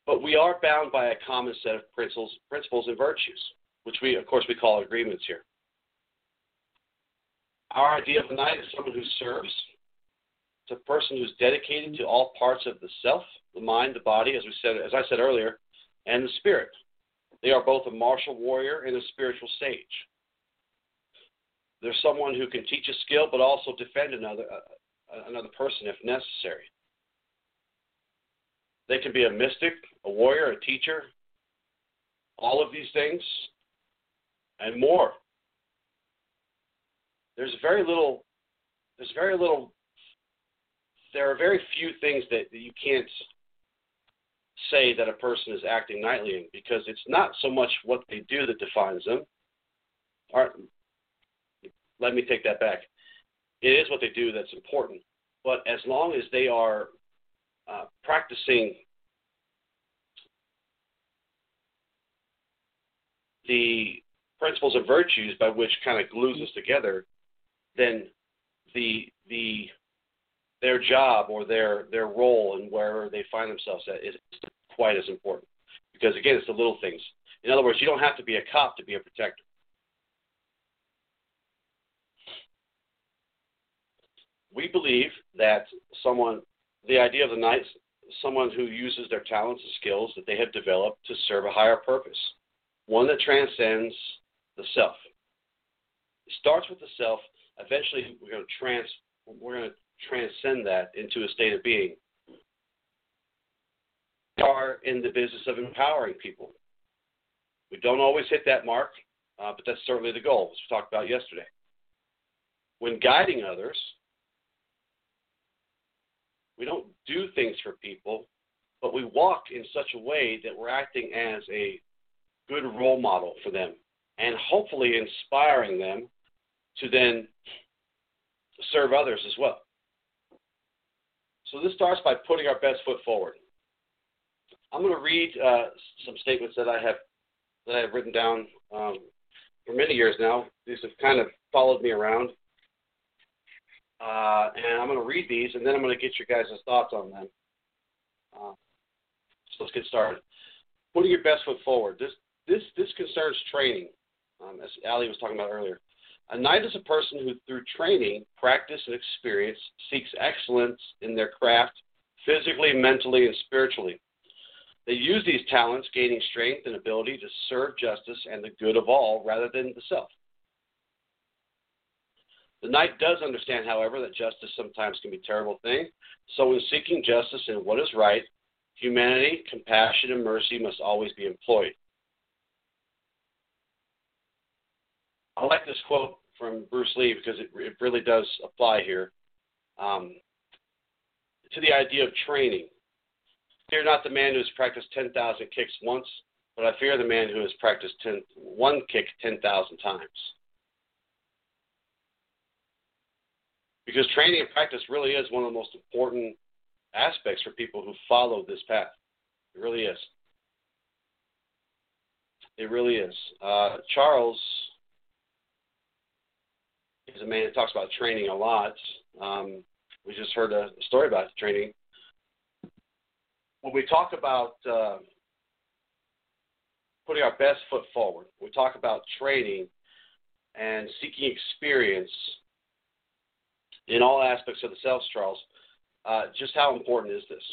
But we are bound by a common set of principles, principles and virtues, which we, of course, we call agreements here. Our idea of the knight is someone who serves. It's a person who's dedicated to all parts of the self, the mind, the body, as we said, as I said earlier, and the spirit. They are both a martial warrior and a spiritual sage. They're someone who can teach a skill, but also defend another uh, another person if necessary. They can be a mystic, a warrior, a teacher, all of these things, and more. There's very little. There's very little. There are very few things that, that you can't say that a person is acting knightly in because it's not so much what they do that defines them. Or, let me take that back. It is what they do that's important. But as long as they are uh, practicing the principles and virtues by which kind of glues us together, then the the their job or their their role and wherever they find themselves at is quite as important. Because again, it's the little things. In other words, you don't have to be a cop to be a protector. We believe that someone the idea of the knight, someone who uses their talents and skills that they have developed to serve a higher purpose, one that transcends the self. It starts with the self. Eventually, we're going to trans we're going to transcend that into a state of being. We are in the business of empowering people. We don't always hit that mark, uh, but that's certainly the goal, as we talked about yesterday. When guiding others, we don't do things for people, but we walk in such a way that we're acting as a good role model for them and hopefully inspiring them to then serve others as well. So this starts by putting our best foot forward. I'm going to read uh, some statements that I have that I have written down um, for many years now. These have kind of followed me around. Uh, and I'm going to read these, and then I'm going to get your guys' thoughts on them. Uh, so let's get started. Putting your best foot forward. This this this concerns training, um, as Ali was talking about earlier. Uh, a knight is a person who, through training, practice, and experience, seeks excellence in their craft, physically, mentally, and spiritually. They use these talents, gaining strength and ability to serve justice and the good of all rather than the self. The knight does understand, however, that justice sometimes can be a terrible thing. So, in seeking justice and what is right, humanity, compassion, and mercy must always be employed. I like this quote from Bruce Lee because it, it really does apply here um, to the idea of training. Fear not the man who has practiced 10,000 kicks once, but I fear the man who has practiced 10, one kick 10,000 times. because training and practice really is one of the most important aspects for people who follow this path. It really is. It really is. Uh, Charles is a man who talks about training a lot. Um, we just heard a story about training. When we talk about uh, putting our best foot forward, we talk about training and seeking experience in all aspects of the self, Charles. Uh, just how important is this?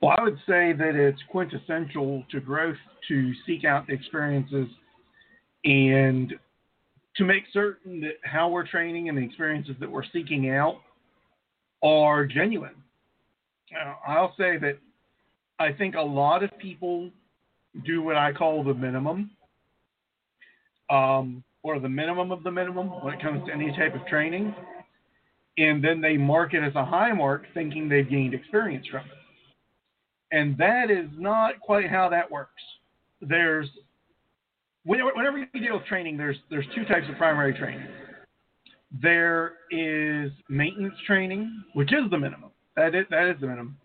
Well, I would say that it's quintessential to growth to seek out the experiences and to make certain that how we're training and the experiences that we're seeking out are genuine. I'll say that I think a lot of people do what I call the minimum. Um, or the minimum of the minimum when it comes to any type of training. And then they mark it as a high mark, thinking they've gained experience from it. And that is not quite how that works. There's whenever you deal with training, there's there's two types of primary training. There is maintenance training, which is the minimum. That is that is the minimum.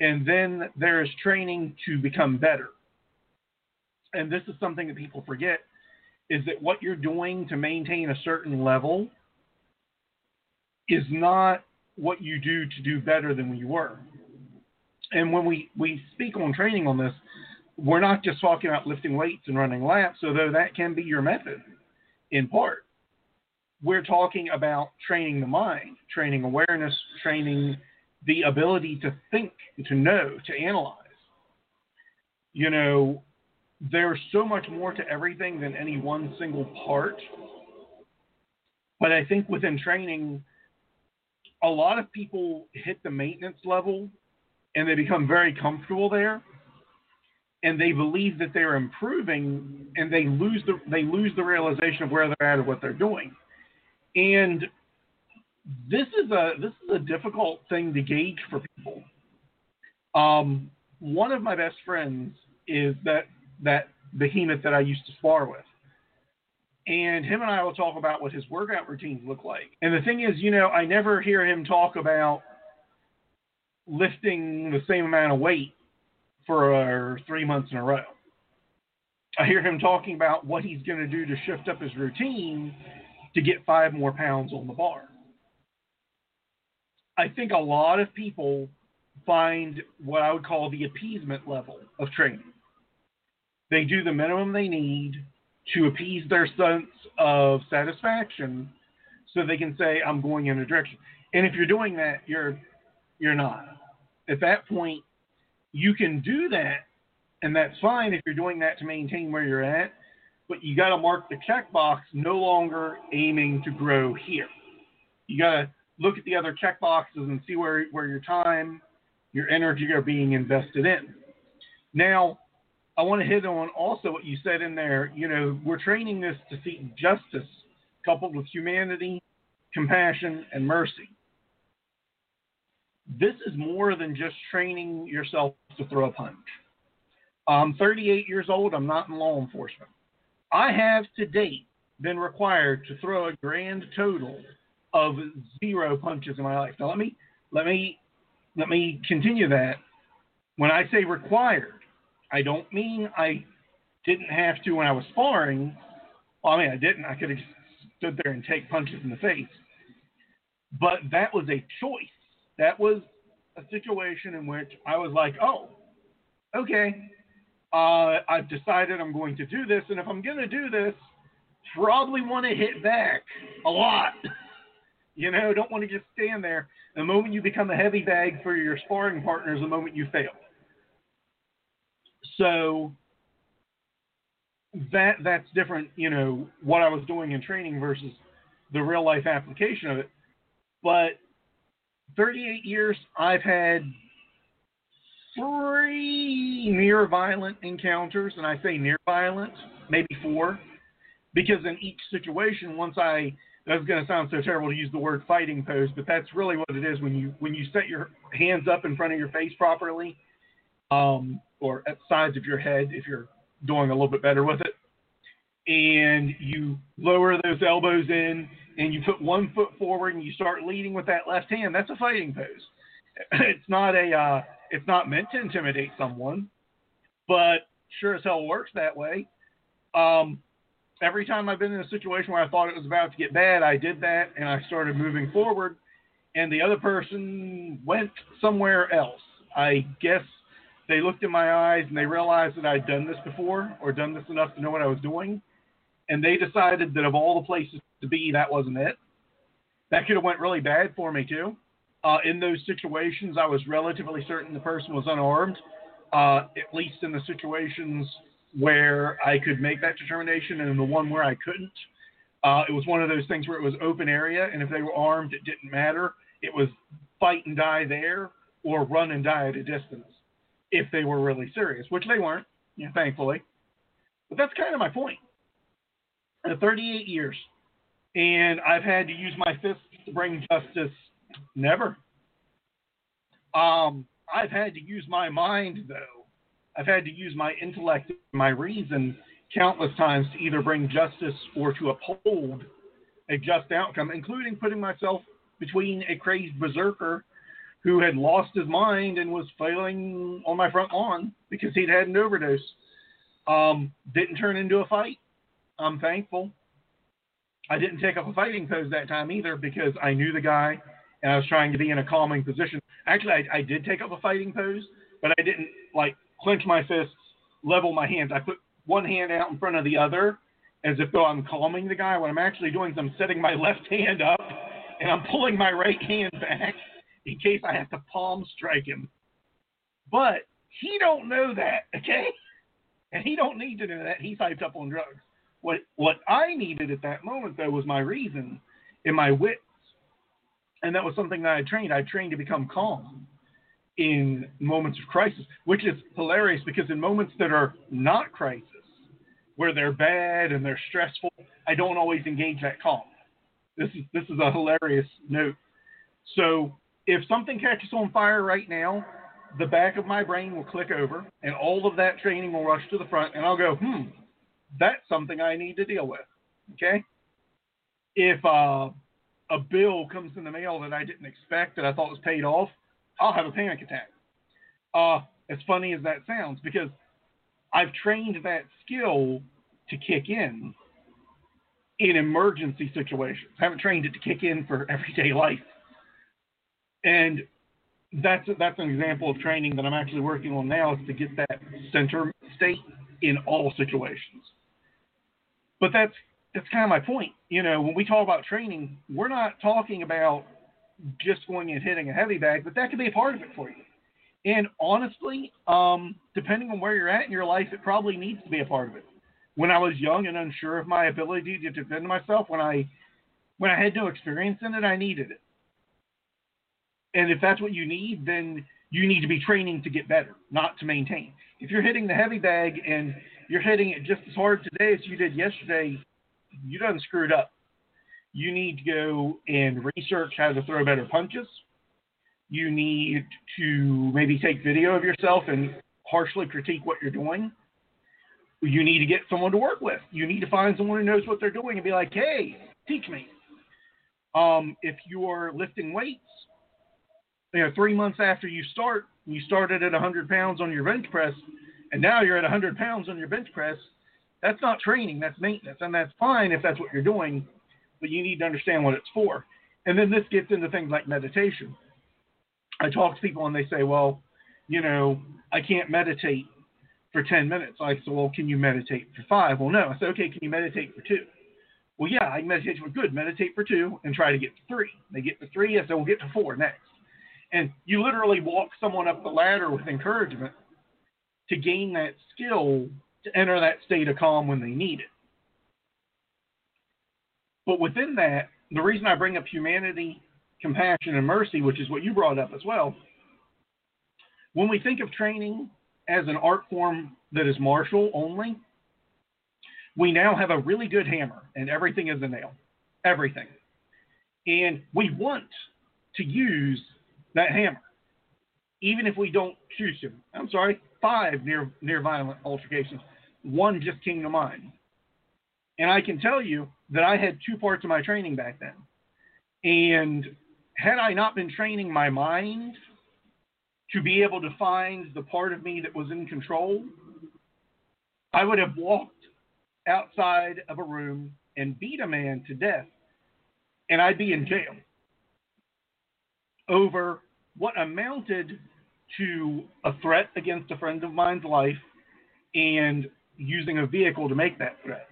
And then there is training to become better. And this is something that people forget is that what you're doing to maintain a certain level is not what you do to do better than you were. And when we, we speak on training on this, we're not just talking about lifting weights and running laps, although that can be your method in part. We're talking about training the mind, training awareness, training the ability to think, to know, to analyze. You know, there's so much more to everything than any one single part. But I think within training, a lot of people hit the maintenance level and they become very comfortable there and they believe that they're improving and they lose the they lose the realization of where they're at or what they're doing. And this is a this is a difficult thing to gauge for people. Um, one of my best friends is that that behemoth that I used to spar with. And him and I will talk about what his workout routines look like. And the thing is, you know, I never hear him talk about lifting the same amount of weight for uh, three months in a row. I hear him talking about what he's going to do to shift up his routine to get five more pounds on the bar. I think a lot of people find what I would call the appeasement level of training. They do the minimum they need to appease their sense of satisfaction so they can say, I'm going in a direction. And if you're doing that, you're you're not. At that point, you can do that, and that's fine if you're doing that to maintain where you're at, but you got to mark the checkbox no longer aiming to grow here. You got to look at the other checkboxes and see where, where your time, your energy are being invested in. Now, I want to hit on also what you said in there. You know, we're training this to seek justice coupled with humanity, compassion, and mercy. This is more than just training yourself to throw a punch. I'm 38 years old. I'm not in law enforcement. I have to date been required to throw a grand total of zero punches in my life. Now let me let me let me continue that. When I say required, I don't mean I didn't have to when I was sparring. Well, I mean, I didn't. I could have stood there and take punches in the face. But that was a choice. That was a situation in which I was like, oh, okay, uh, I've decided I'm going to do this. And if I'm going to do this, probably want to hit back a lot. you know, don't want to just stand there. The moment you become a heavy bag for your sparring partners, the moment you fail. So that that's different, you know, what I was doing in training versus the real life application of it. But 38 years, I've had three near violent encounters, and I say near violent, maybe four, because in each situation, once I that's going to sound so terrible to use the word fighting pose, but that's really what it is when you when you set your hands up in front of your face properly. Um, or at sides of your head if you're doing a little bit better with it. And you lower those elbows in and you put one foot forward and you start leading with that left hand. That's a fighting pose. It's not a uh, it's not meant to intimidate someone, but sure as hell works that way. Um, every time I've been in a situation where I thought it was about to get bad, I did that and I started moving forward, and the other person went somewhere else. I guess they looked in my eyes and they realized that I'd done this before or done this enough to know what I was doing. And they decided that of all the places to be, that wasn't it. That could have went really bad for me too. Uh, in those situations, I was relatively certain the person was unarmed. Uh, at least in the situations where I could make that determination, and in the one where I couldn't, uh, it was one of those things where it was open area, and if they were armed, it didn't matter. It was fight and die there, or run and die at a distance if they were really serious, which they weren't, you know, thankfully. But that's kind of my point. In 38 years, and I've had to use my fists to bring justice. Never. Um, I've had to use my mind, though. I've had to use my intellect, my reason, countless times to either bring justice or to uphold a just outcome, including putting myself between a crazed berserker who had lost his mind and was flailing on my front lawn because he'd had an overdose. Um, didn't turn into a fight. I'm thankful. I didn't take up a fighting pose that time either because I knew the guy and I was trying to be in a calming position. Actually, I, I did take up a fighting pose, but I didn't like clench my fists, level my hands. I put one hand out in front of the other as if though I'm calming the guy. What I'm actually doing is I'm setting my left hand up and I'm pulling my right hand back in case I have to palm strike him. But he don't know that, okay? And he don't need to know that. He's hyped up on drugs. What what I needed at that moment though was my reason and my wits. And that was something that I trained. I trained to become calm in moments of crisis, which is hilarious because in moments that are not crisis, where they're bad and they're stressful, I don't always engage that calm. This is this is a hilarious note. So if something catches on fire right now, the back of my brain will click over and all of that training will rush to the front and I'll go, hmm, that's something I need to deal with. Okay? If uh, a bill comes in the mail that I didn't expect that I thought was paid off, I'll have a panic attack. Uh, as funny as that sounds, because I've trained that skill to kick in in emergency situations. I haven't trained it to kick in for everyday life. And that's that's an example of training that I'm actually working on now is to get that center state in all situations. But that's that's kind of my point. You know, when we talk about training, we're not talking about just going and hitting a heavy bag, but that could be a part of it for you. And honestly, um, depending on where you're at in your life, it probably needs to be a part of it. When I was young and unsure of my ability to defend myself, when I when I had no experience in it, I needed it. And if that's what you need, then you need to be training to get better, not to maintain. If you're hitting the heavy bag and you're hitting it just as hard today as you did yesterday, you done screwed up. You need to go and research how to throw better punches. You need to maybe take video of yourself and harshly critique what you're doing. You need to get someone to work with. You need to find someone who knows what they're doing and be like, hey, teach me. Um, if you're lifting weights, you know, three months after you start, you started at 100 pounds on your bench press, and now you're at 100 pounds on your bench press. That's not training, that's maintenance, and that's fine if that's what you're doing, but you need to understand what it's for. And then this gets into things like meditation. I talk to people and they say, well, you know, I can't meditate for 10 minutes. I said, well, can you meditate for five? Well, no. I said, okay, can you meditate for two? Well, yeah, I meditate for good. Meditate for two and try to get to three. They get to three. I said, we'll get to four next. And you literally walk someone up the ladder with encouragement to gain that skill to enter that state of calm when they need it. But within that, the reason I bring up humanity, compassion, and mercy, which is what you brought up as well, when we think of training as an art form that is martial only, we now have a really good hammer and everything is a nail. Everything. And we want to use that hammer, even if we don't choose to. I'm sorry, five near near violent altercations, one just came to mind. And I can tell you that I had two parts of my training back then. And had I not been training my mind to be able to find the part of me that was in control, I would have walked outside of a room and beat a man to death, and I'd be in jail over what amounted to a threat against a friend of mine's life and using a vehicle to make that threat.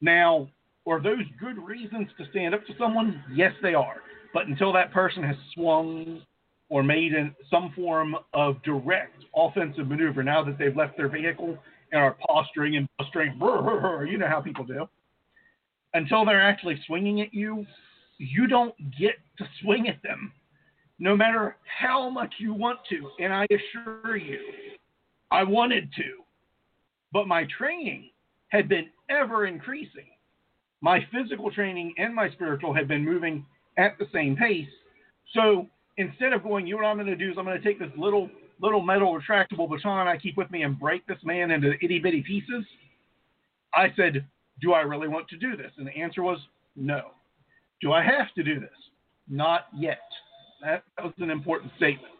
Now, are those good reasons to stand up to someone? Yes, they are. But until that person has swung or made in some form of direct offensive maneuver, now that they've left their vehicle and are posturing and posturing, you know how people do. Until they're actually swinging at you, you don't get to swing at them, no matter how much you want to. And I assure you, I wanted to. But my training had been ever increasing. My physical training and my spiritual had been moving at the same pace. So instead of going, you know what I'm going to do is I'm going to take this little little metal retractable baton I keep with me and break this man into itty bitty pieces. I said, do I really want to do this? And the answer was no. Do I have to do this? Not yet. That, that was an important statement.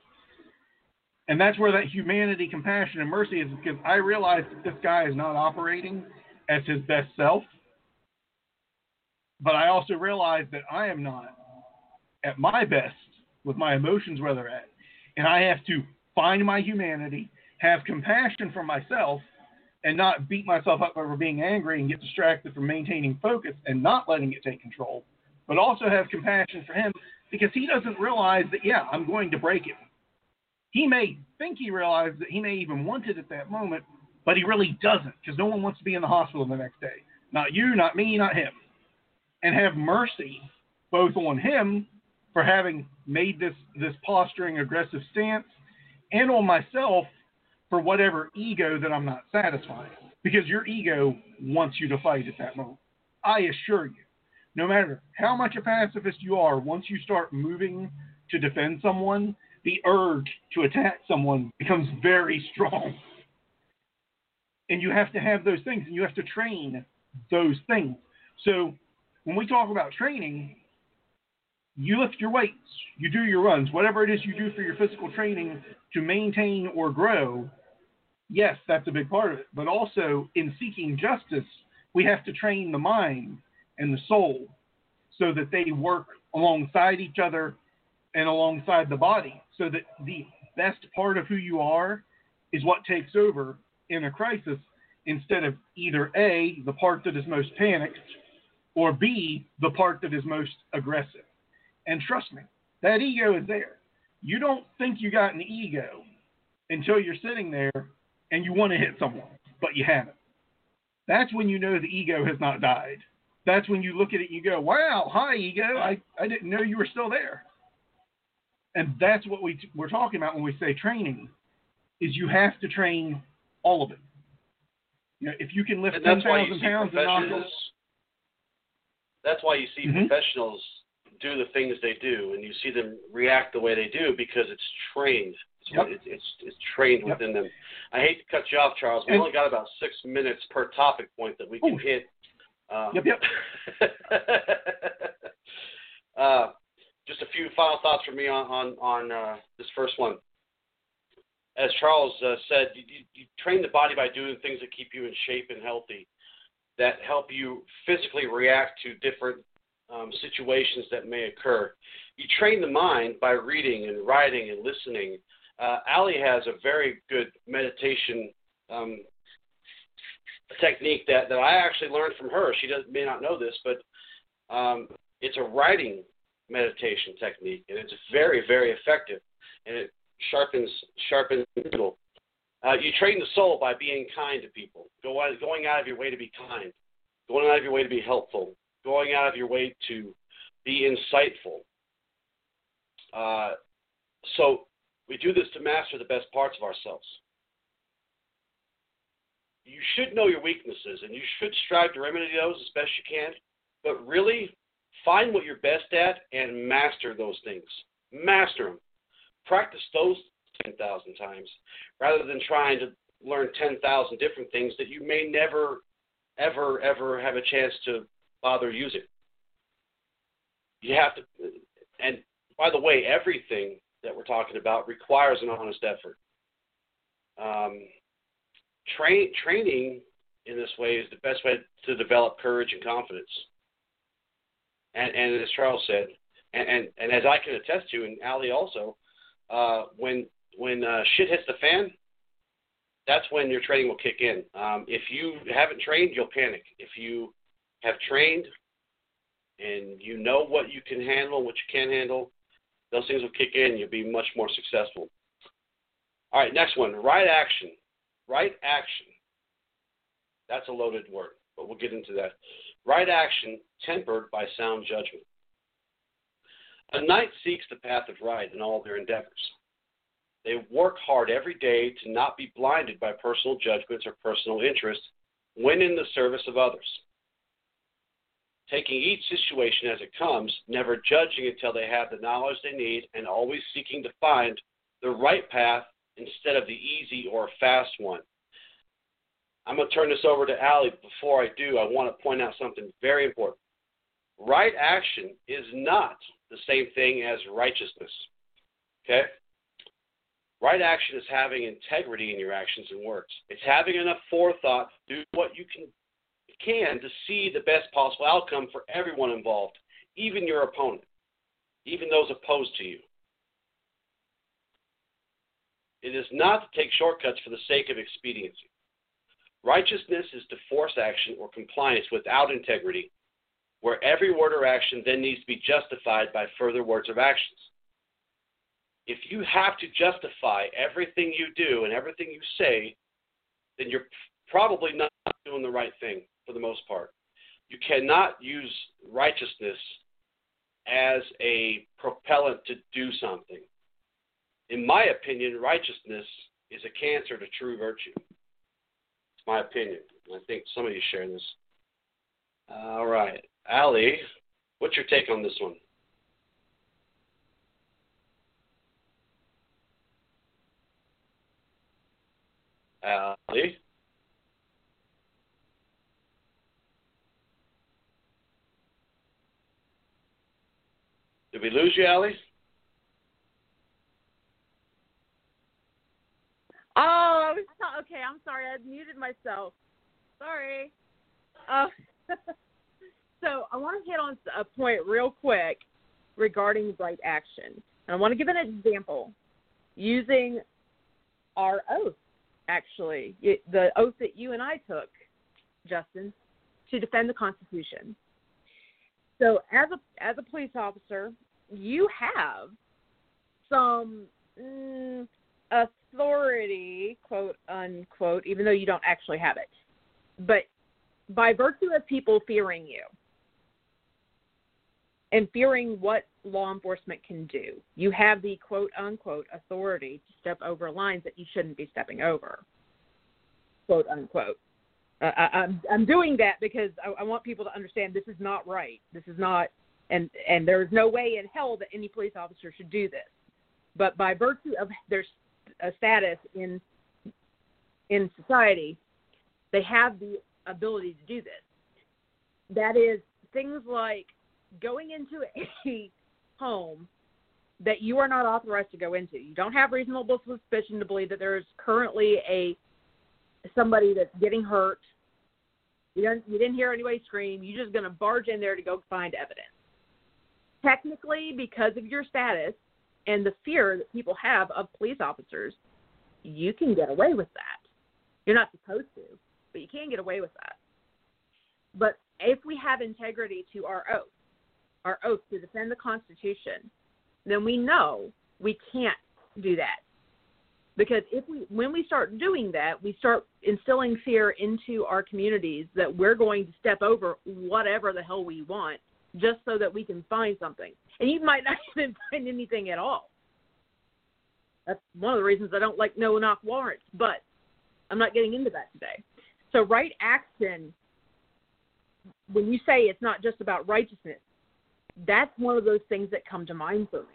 And that's where that humanity, compassion, and mercy is because I realize that this guy is not operating as his best self. But I also realize that I am not at my best with my emotions where they're at. And I have to find my humanity, have compassion for myself, and not beat myself up over being angry and get distracted from maintaining focus and not letting it take control, but also have compassion for him because he doesn't realize that, yeah, I'm going to break him. He may think he realized that he may even want it at that moment, but he really doesn't because no one wants to be in the hospital the next day. Not you, not me, not him. And have mercy both on him for having made this, this posturing, aggressive stance and on myself for whatever ego that I'm not satisfying. Because your ego wants you to fight at that moment. I assure you, no matter how much a pacifist you are, once you start moving to defend someone, the urge to attack someone becomes very strong. And you have to have those things and you have to train those things. So when we talk about training, you lift your weights, you do your runs, whatever it is you do for your physical training to maintain or grow, yes, that's a big part of it. But also in seeking justice, we have to train the mind and the soul so that they work alongside each other and alongside the body so that the best part of who you are is what takes over in a crisis instead of either A, the part that is most panicked, or B, the part that is most aggressive. And trust me, that ego is there. You don't think you got an ego until you're sitting there and you want to hit someone, but you haven't. That's when you know the ego has not died. That's when you look at it, and you go, wow, hi, ego. I, I didn't know you were still there. And that's what we, we're talking about when we say training, is you have to train all of it. You know, if you can lift 10,000 pounds and knock That's why you see mm-hmm. professionals do the things they do, and you see them react the way they do because it's trained. It's, yep. it's, it's, it's trained yep. within them. I hate to cut you off, Charles. We only got about six minutes per topic point that we can hit. Um, yep, yep. uh, just a few final thoughts from me on on, on uh, this first one. As Charles uh, said, you, you train the body by doing things that keep you in shape and healthy, that help you physically react to different um, situations that may occur. You train the mind by reading and writing and listening. Uh, Ali has a very good meditation um, technique that, that I actually learned from her. She does, may not know this, but um, it's a writing meditation technique, and it's very, very effective, and it sharpens sharpens middle. Uh, you train the soul by being kind to people, go going out of your way to be kind, going out of your way to be helpful, going out of your way to be insightful. Uh, so we do this to master the best parts of ourselves. You should know your weaknesses and you should strive to remedy those as best you can, but really find what you're best at and master those things. Master them. Practice those 10,000 times rather than trying to learn 10,000 different things that you may never, ever, ever have a chance to bother using. You have to, and by the way, everything that we're talking about requires an honest effort. Um, train, training in this way is the best way to develop courage and confidence. And, and as Charles said, and, and, and as I can attest to, and Ali also, uh, when when uh, shit hits the fan, that's when your training will kick in. Um, if you haven't trained, you'll panic. If you have trained and you know what you can handle, what you can't handle, those things will kick in. You'll be much more successful. All right, next one right action. Right action. That's a loaded word, but we'll get into that. Right action tempered by sound judgment. A knight seeks the path of right in all their endeavors. They work hard every day to not be blinded by personal judgments or personal interests when in the service of others taking each situation as it comes, never judging until they have the knowledge they need, and always seeking to find the right path instead of the easy or fast one. I'm going to turn this over to Ali. Before I do, I want to point out something very important. Right action is not the same thing as righteousness. Okay? Right action is having integrity in your actions and words. It's having enough forethought to do what you can can to see the best possible outcome for everyone involved, even your opponent, even those opposed to you. It is not to take shortcuts for the sake of expediency. Righteousness is to force action or compliance without integrity, where every word or action then needs to be justified by further words or actions. If you have to justify everything you do and everything you say, then you're probably not doing the right thing for the most part. You cannot use righteousness as a propellant to do something. In my opinion, righteousness is a cancer to true virtue. It's my opinion. I think some of you share this. All right. Ali, what's your take on this one? Ali? Did we lose you, Ali? Oh, okay. I'm sorry. I muted myself. Sorry. Uh, so I want to hit on a point real quick regarding right action. And I want to give an example using our oath, actually, the oath that you and I took, Justin, to defend the Constitution. So as a as a police officer, you have some mm, authority, quote unquote, even though you don't actually have it. But by virtue of people fearing you and fearing what law enforcement can do, you have the quote unquote authority to step over lines that you shouldn't be stepping over, quote unquote. Uh, I, I'm I'm doing that because I, I want people to understand this is not right. This is not, and and there is no way in hell that any police officer should do this. But by virtue of their a status in in society, they have the ability to do this. That is things like going into a home that you are not authorized to go into. You don't have reasonable suspicion to believe that there is currently a somebody that's getting hurt. You didn't you didn't hear anybody scream. You're just going to barge in there to go find evidence. Technically, because of your status and the fear that people have of police officers, you can get away with that. You're not supposed to, but you can get away with that. But if we have integrity to our oath, our oath to defend the Constitution, then we know we can't do that. Because if we when we start doing that, we start instilling fear into our communities that we're going to step over whatever the hell we want just so that we can find something. And you might not even find anything at all. That's one of the reasons I don't like no knock warrants, but I'm not getting into that today. So, right action, when you say it's not just about righteousness, that's one of those things that come to mind for me.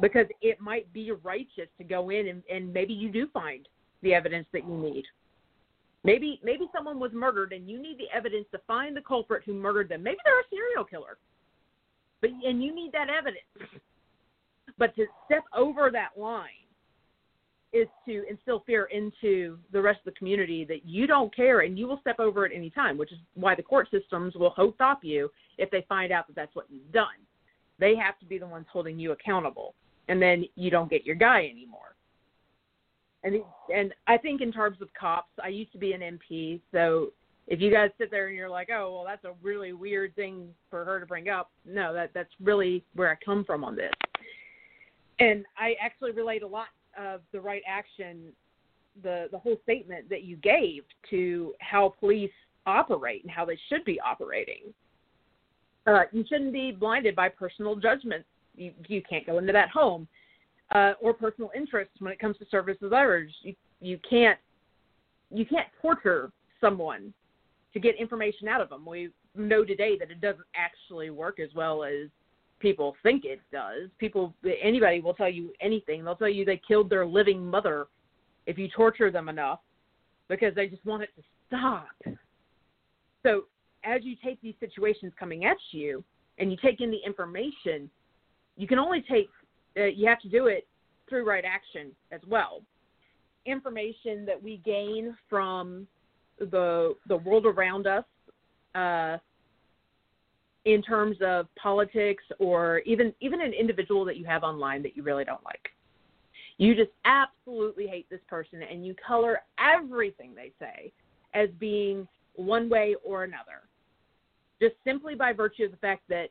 Because it might be righteous to go in and, and maybe you do find the evidence that you need. Maybe maybe someone was murdered and you need the evidence to find the culprit who murdered them. Maybe they're a serial killer. But and you need that evidence. But to step over that line is to instill fear into the rest of the community that you don't care and you will step over at any time, which is why the court systems will stop you if they find out that that's what you've done. They have to be the ones holding you accountable, and then you don't get your guy anymore. And and I think in terms of cops, I used to be an MP, so if you guys sit there and you're like, oh well, that's a really weird thing for her to bring up, no, that that's really where I come from on this and I actually relate a lot of the right action, the the whole statement that you gave to how police operate and how they should be operating. Uh, you shouldn't be blinded by personal judgment. You you can't go into that home, uh, or personal interests when it comes to service with others. You you can't you can't torture someone to get information out of them. We know today that it doesn't actually work as well as people think it does. People, anybody will tell you anything. They'll tell you they killed their living mother if you torture them enough because they just want it to stop. So as you take these situations coming at you and you take in the information, you can only take uh, you have to do it through right action as well. Information that we gain from the the world around us, uh, in terms of politics or even even an individual that you have online that you really don't like. You just absolutely hate this person and you color everything they say as being one way or another. Just simply by virtue of the fact that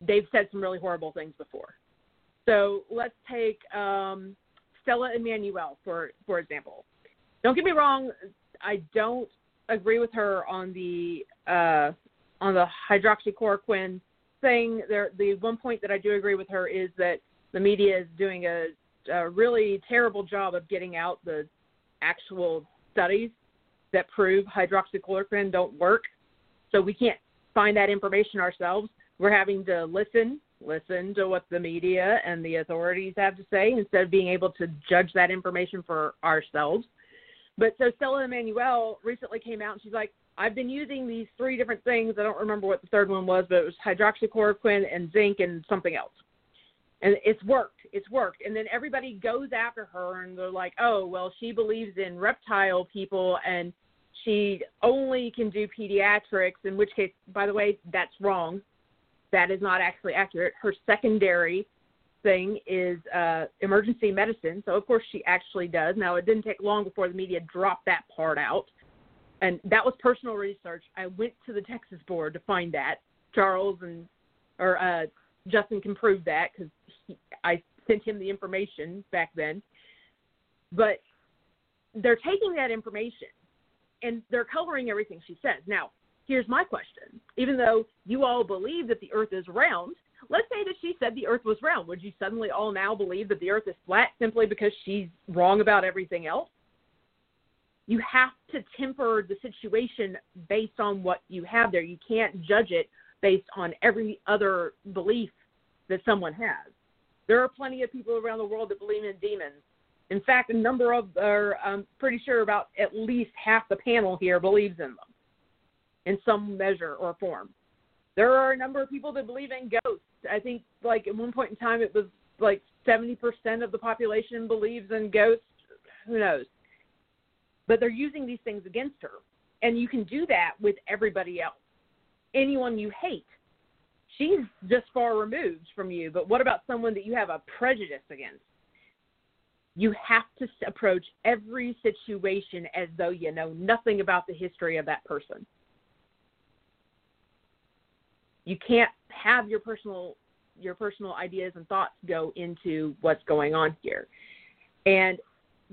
they've said some really horrible things before. So let's take um, Stella Immanuel for for example. Don't get me wrong, I don't agree with her on the uh, on the hydroxychloroquine thing. There, the one point that I do agree with her is that the media is doing a, a really terrible job of getting out the actual studies that prove hydroxychloroquine don't work. So we can't find that information ourselves. We're having to listen, listen to what the media and the authorities have to say instead of being able to judge that information for ourselves. But so Stella Immanuel recently came out and she's like, I've been using these three different things. I don't remember what the third one was, but it was hydroxychloroquine and zinc and something else. And it's worked. It's worked. And then everybody goes after her and they're like, oh, well, she believes in reptile people and she only can do pediatrics, in which case, by the way, that's wrong. That is not actually accurate. Her secondary thing is uh, emergency medicine. So, of course, she actually does. Now, it didn't take long before the media dropped that part out and that was personal research. I went to the Texas board to find that. Charles and or uh, Justin can prove that because I sent him the information back then. But they're taking that information and they're coloring everything she says. Now, here's my question: Even though you all believe that the Earth is round, let's say that she said the Earth was round, would you suddenly all now believe that the Earth is flat simply because she's wrong about everything else? you have to temper the situation based on what you have there. You can't judge it based on every other belief that someone has. There are plenty of people around the world that believe in demons. In fact, a number of, or I'm um, pretty sure about at least half the panel here believes in them in some measure or form. There are a number of people that believe in ghosts. I think, like, at one point in time, it was like 70% of the population believes in ghosts. Who knows? but they're using these things against her. And you can do that with everybody else. Anyone you hate. She's just far removed from you, but what about someone that you have a prejudice against? You have to approach every situation as though you know nothing about the history of that person. You can't have your personal your personal ideas and thoughts go into what's going on here. And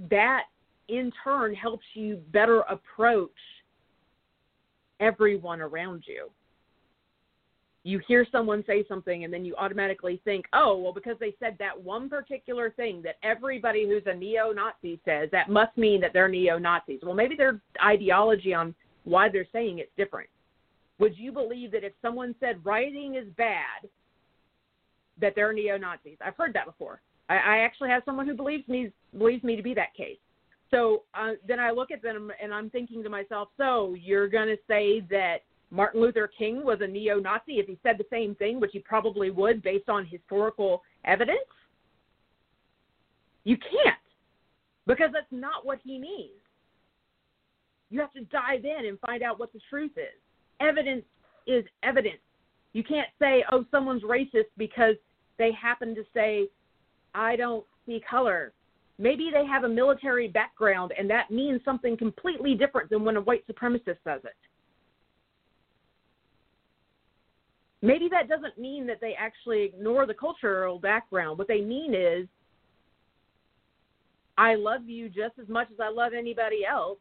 that in turn helps you better approach everyone around you. You hear someone say something and then you automatically think, oh, well, because they said that one particular thing that everybody who's a neo Nazi says, that must mean that they're neo Nazis. Well, maybe their ideology on why they're saying it's different. Would you believe that if someone said rioting is bad, that they're neo Nazis? I've heard that before. I, I actually have someone who believes me believes me to be that case. So uh, then I look at them and I'm thinking to myself, so you're going to say that Martin Luther King was a neo Nazi if he said the same thing, which he probably would based on historical evidence? You can't, because that's not what he means. You have to dive in and find out what the truth is. Evidence is evidence. You can't say, oh, someone's racist because they happen to say, I don't see color Maybe they have a military background and that means something completely different than when a white supremacist says it. Maybe that doesn't mean that they actually ignore the cultural background. What they mean is, I love you just as much as I love anybody else,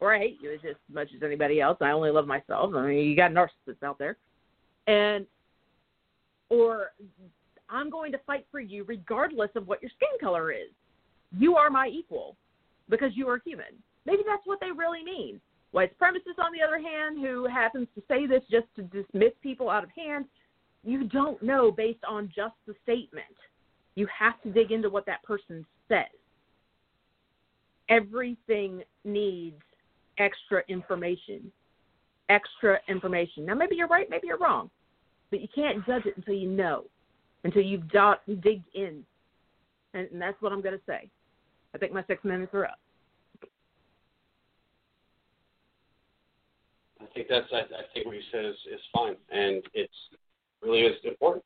or I hate you as much as anybody else. I only love myself. I mean, you got narcissists out there. And, or I'm going to fight for you regardless of what your skin color is you are my equal because you are human. Maybe that's what they really mean. White supremacists, on the other hand, who happens to say this just to dismiss people out of hand, you don't know based on just the statement. You have to dig into what that person says. Everything needs extra information. Extra information. Now, maybe you're right, maybe you're wrong, but you can't judge it until you know. until you've dot, digged in. And, and that's what I'm going to say. I think my six minutes are up. I think that's I, I think what you said is, is fine, and it's really is important.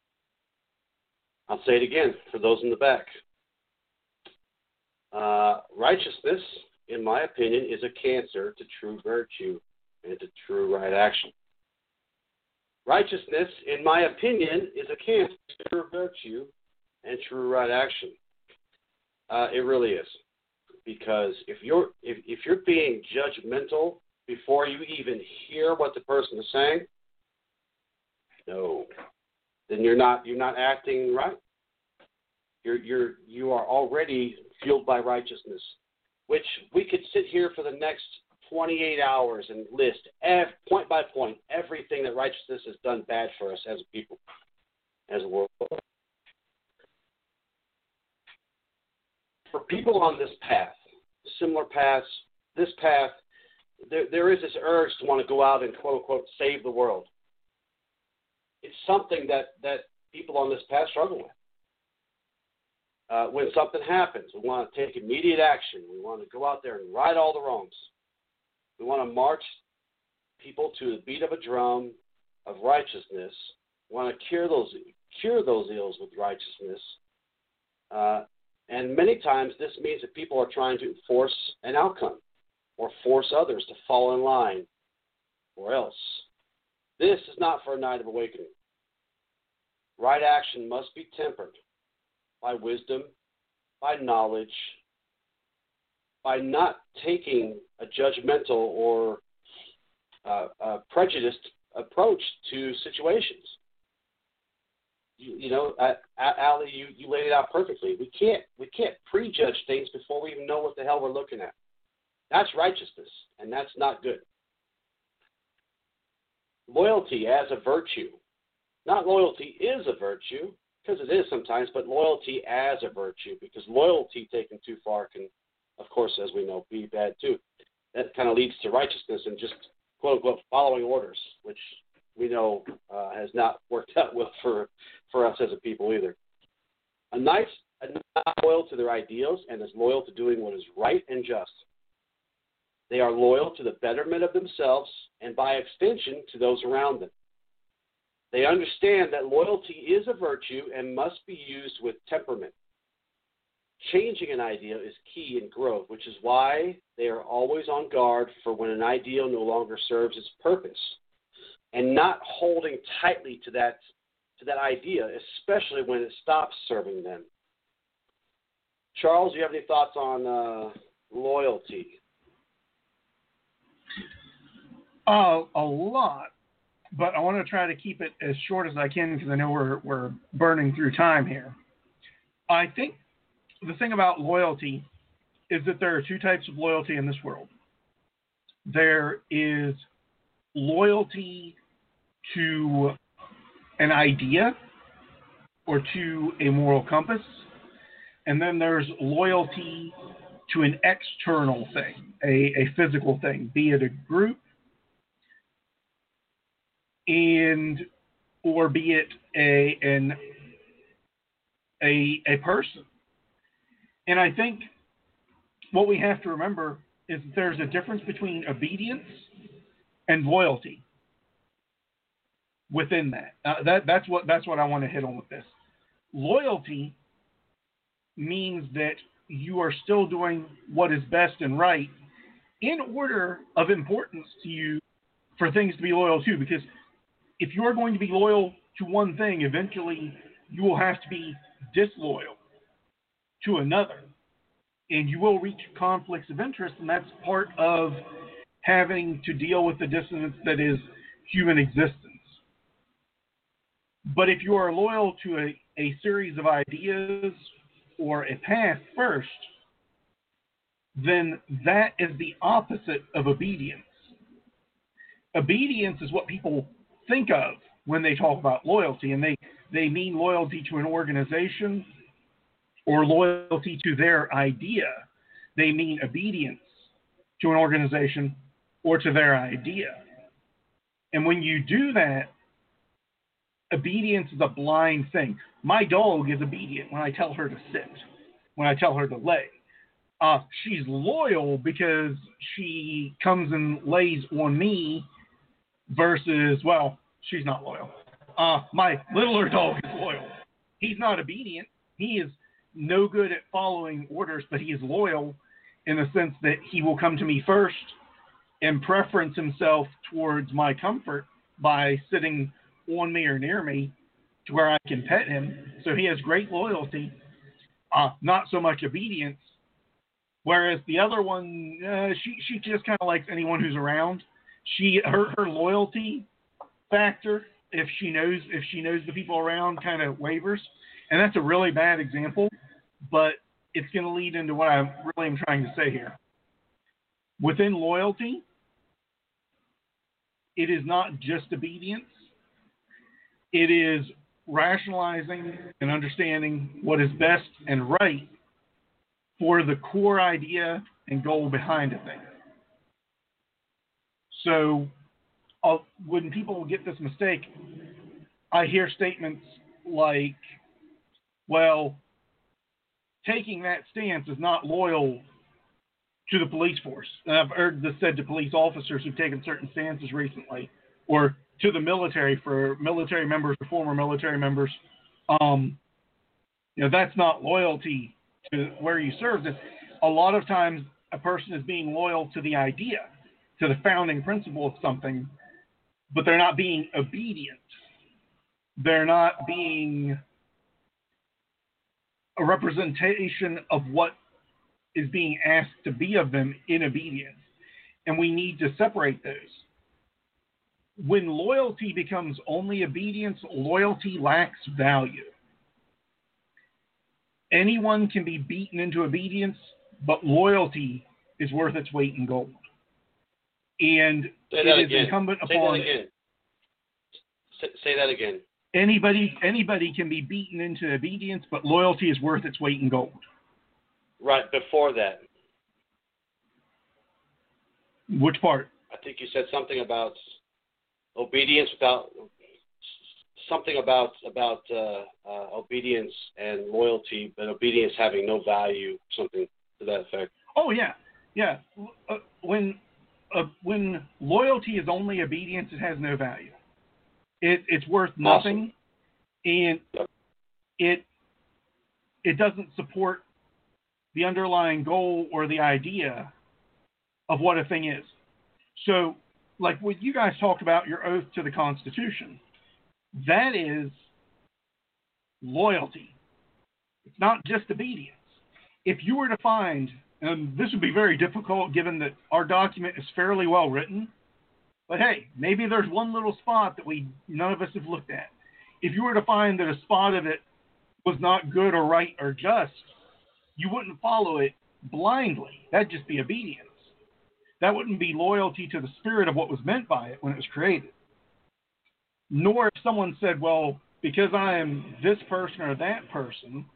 I'll say it again for those in the back. Uh, righteousness, in my opinion, is a cancer to true virtue and to true right action. Righteousness, in my opinion, is a cancer to true virtue and true right action. Uh, it really is, because if you're if, if you're being judgmental before you even hear what the person is saying, no, then you're not you're not acting right. You're you're you are already fueled by righteousness, which we could sit here for the next 28 hours and list ev- point by point everything that righteousness has done bad for us as a people, as a world. For people on this path, similar paths, this path, there, there is this urge to want to go out and quote unquote save the world. It's something that, that people on this path struggle with. Uh, when something happens, we want to take immediate action. We want to go out there and right all the wrongs. We want to march people to the beat of a drum of righteousness. We want to cure those cure those ills with righteousness. Uh, and many times this means that people are trying to force an outcome or force others to fall in line or else. This is not for a knight of awakening. Right action must be tempered by wisdom, by knowledge, by not taking a judgmental or uh, a prejudiced approach to situations. You, you know, uh, Ali, you, you laid it out perfectly. We can't we can't prejudge things before we even know what the hell we're looking at. That's righteousness, and that's not good. Loyalty as a virtue. Not loyalty is a virtue, because it is sometimes, but loyalty as a virtue, because loyalty taken too far can, of course, as we know, be bad too. That kind of leads to righteousness and just quote unquote following orders, which we know uh, has not worked out well for for us as a people either. A nice, a not loyal to their ideals and is loyal to doing what is right and just. They are loyal to the betterment of themselves and, by extension, to those around them. They understand that loyalty is a virtue and must be used with temperament. Changing an ideal is key in growth, which is why they are always on guard for when an ideal no longer serves its purpose and not holding tightly to that to that idea, especially when it stops serving them. Charles, do you have any thoughts on uh, loyalty? Uh, a lot but I want to try to keep it as short as I can because I know we're we're burning through time here. I think the thing about loyalty is that there are two types of loyalty in this world. There is loyalty to an idea or to a moral compass, and then there's loyalty to an external thing, a, a physical thing, be it a group, and or be it a an a a person. And I think what we have to remember is that there's a difference between obedience and loyalty within that. Uh, that that's what that's what I want to hit on with this. Loyalty means that you are still doing what is best and right in order of importance to you for things to be loyal to because if you're going to be loyal to one thing, eventually you will have to be disloyal to another. And you will reach conflicts of interest, and that's part of having to deal with the dissonance that is human existence. But if you are loyal to a, a series of ideas or a path first, then that is the opposite of obedience. Obedience is what people think of when they talk about loyalty, and they, they mean loyalty to an organization or loyalty to their idea. They mean obedience to an organization or to their idea. And when you do that, obedience is a blind thing. My dog is obedient when I tell her to sit, when I tell her to lay. Uh, she's loyal because she comes and lays on me versus, well, she's not loyal. Uh, my littler dog is loyal. He's not obedient. He is no good at following orders, but he is loyal in the sense that he will come to me first and preference himself towards my comfort by sitting on me or near me to where I can pet him. So he has great loyalty, uh, not so much obedience. Whereas the other one, uh, she she just kind of likes anyone who's around. She her her loyalty factor, if she knows if she knows the people around, kind of wavers, and that's a really bad example. But it's going to lead into what I really am trying to say here. Within loyalty, it is not just obedience, it is rationalizing and understanding what is best and right for the core idea and goal behind a thing. So, uh, when people get this mistake, I hear statements like, well, taking that stance is not loyal to the police force. And I've heard this said to police officers who've taken certain stances recently, or to the military for military members or former military members. Um, you know, that's not loyalty to where you served. A lot of times, a person is being loyal to the idea, to the founding principle of something, but they're not being obedient. They're not being a representation of what is being asked to be of them in obedience. And we need to separate those. When loyalty becomes only obedience, loyalty lacks value. Anyone can be beaten into obedience, but loyalty is worth its weight in gold. And Say it that is again. incumbent Say upon that again. Say, say that again. anybody anybody can be beaten into obedience, but loyalty is worth its weight in gold. Right before that, Which part? I think you said something about obedience without something about about uh, uh, obedience and loyalty, but obedience having no value, something to that effect. Oh yeah, yeah. Uh, when uh, when loyalty is only obedience, it has no value. It it's worth nothing, and it it doesn't support the underlying goal or the idea of what a thing is. So, like what you guys talked about, your oath to the Constitution, that is loyalty. It's not just obedience. If you were to find, and this would be very difficult given that our document is fairly well written, but hey, maybe there's one little spot that we none of us have looked at. If you were to find that a spot of it was not good or right or just, you wouldn't follow it blindly. That'd just be obedience. That wouldn't be loyalty to the spirit of what was meant by it when it was created. Nor if someone said, well, because I am this person or that person,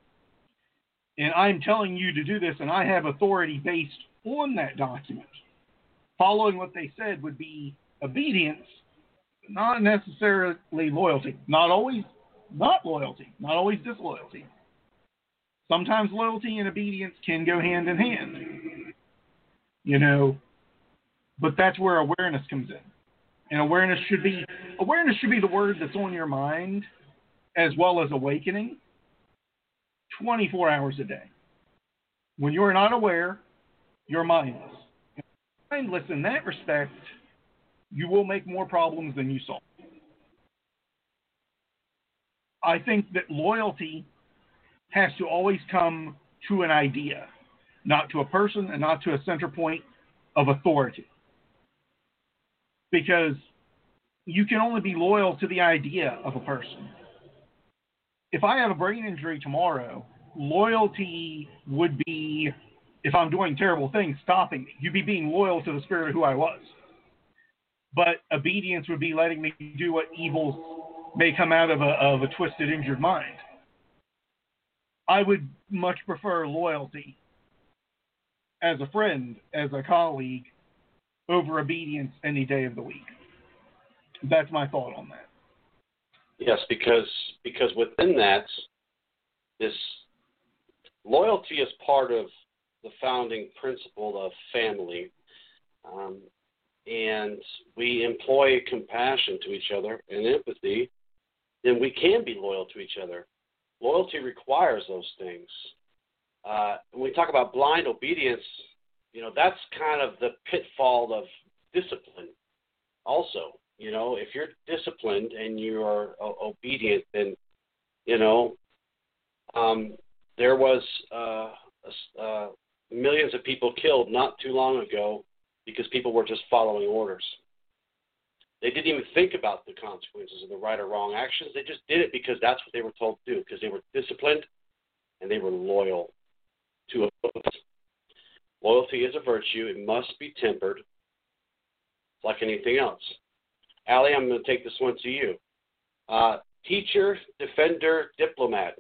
and I'm telling you to do this, and I have authority based on that document, following what they said would be obedience, not necessarily loyalty. Not always not loyalty, not always disloyalty. Sometimes loyalty and obedience can go hand in hand. You know, but that's where awareness comes in. And awareness should be awareness should be the word that's on your mind as well as awakening 24 hours a day. When you're not aware, you're mindless. Mindless in that respect, you will make more problems than you solve. I think that loyalty has to always come to an idea, not to a person and not to a center point of authority. Because you can only be loyal to the idea of a person. If I have a brain injury tomorrow, loyalty would be, if I'm doing terrible things, stopping me. You'd be being loyal to the spirit of who I was. But obedience would be letting me do what evil may come out of a, of a twisted, injured mind. I would much prefer loyalty as a friend, as a colleague, over obedience any day of the week. That's my thought on that. Yes, because because within that, this loyalty is part of the founding principle of family, um, and we employ compassion to each other and empathy, then we can be loyal to each other. Loyalty requires those things. Uh, when we talk about blind obedience, you know that's kind of the pitfall of discipline. Also, you know, if you're disciplined and you are uh, obedient, then you know um, there was uh, uh, millions of people killed not too long ago because people were just following orders. They didn't even think about the consequences of the right or wrong actions. They just did it because that's what they were told to do, because they were disciplined and they were loyal to a Loyalty is a virtue. It must be tempered like anything else. Allie, I'm going to take this one to you. Uh, teacher, defender, diplomat.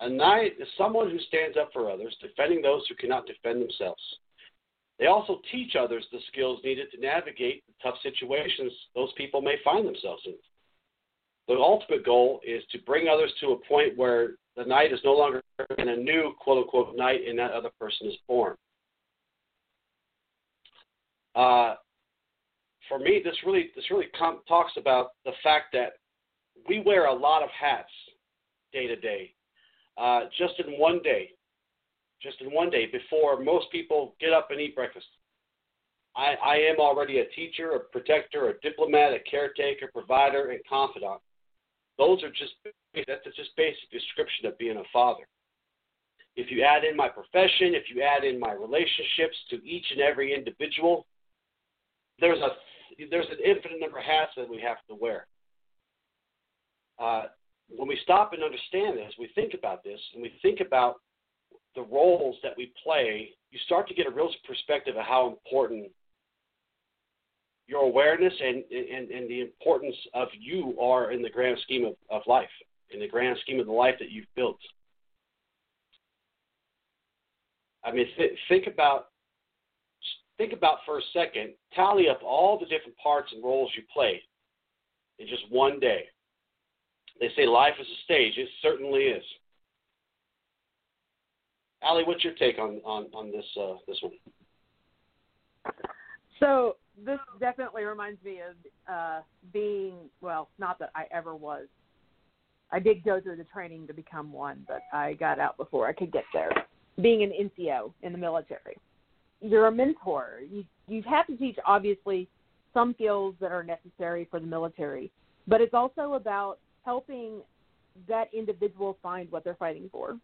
A knight is someone who stands up for others, defending those who cannot defend themselves. They also teach others the skills needed to navigate the tough situations those people may find themselves in. The ultimate goal is to bring others to a point where the knight is no longer in a new quote unquote knight and that other person is born. Uh, for me, this really this really com- talks about the fact that we wear a lot of hats day to day uh, just in one day, just in one day before most people get up and eat breakfast. I, I am already a teacher, a protector, a diplomat, a caretaker, provider, and confidant. Those are just that's just basic description of being a father. If you add in my profession, if you add in my relationships to each and every individual, there's a there's an infinite number of hats that we have to wear. Uh, when we stop and understand this, we think about this, and we think about the roles that we play, you start to get a real perspective of how important your awareness and, and, and the importance of you are in the grand scheme of, of life, in the grand scheme of the life that you've built. I mean, th- think about think about for a second, tally up all the different parts and roles you played in just one day. They say life is a stage. It certainly is. Allie, what's your take on on on this uh, this one? So this definitely reminds me of uh, being well, not that I ever was. I did go through the training to become one, but I got out before I could get there. Being an NCO in the military, you're a mentor. You you have to teach obviously some skills that are necessary for the military, but it's also about helping that individual find what they're fighting for,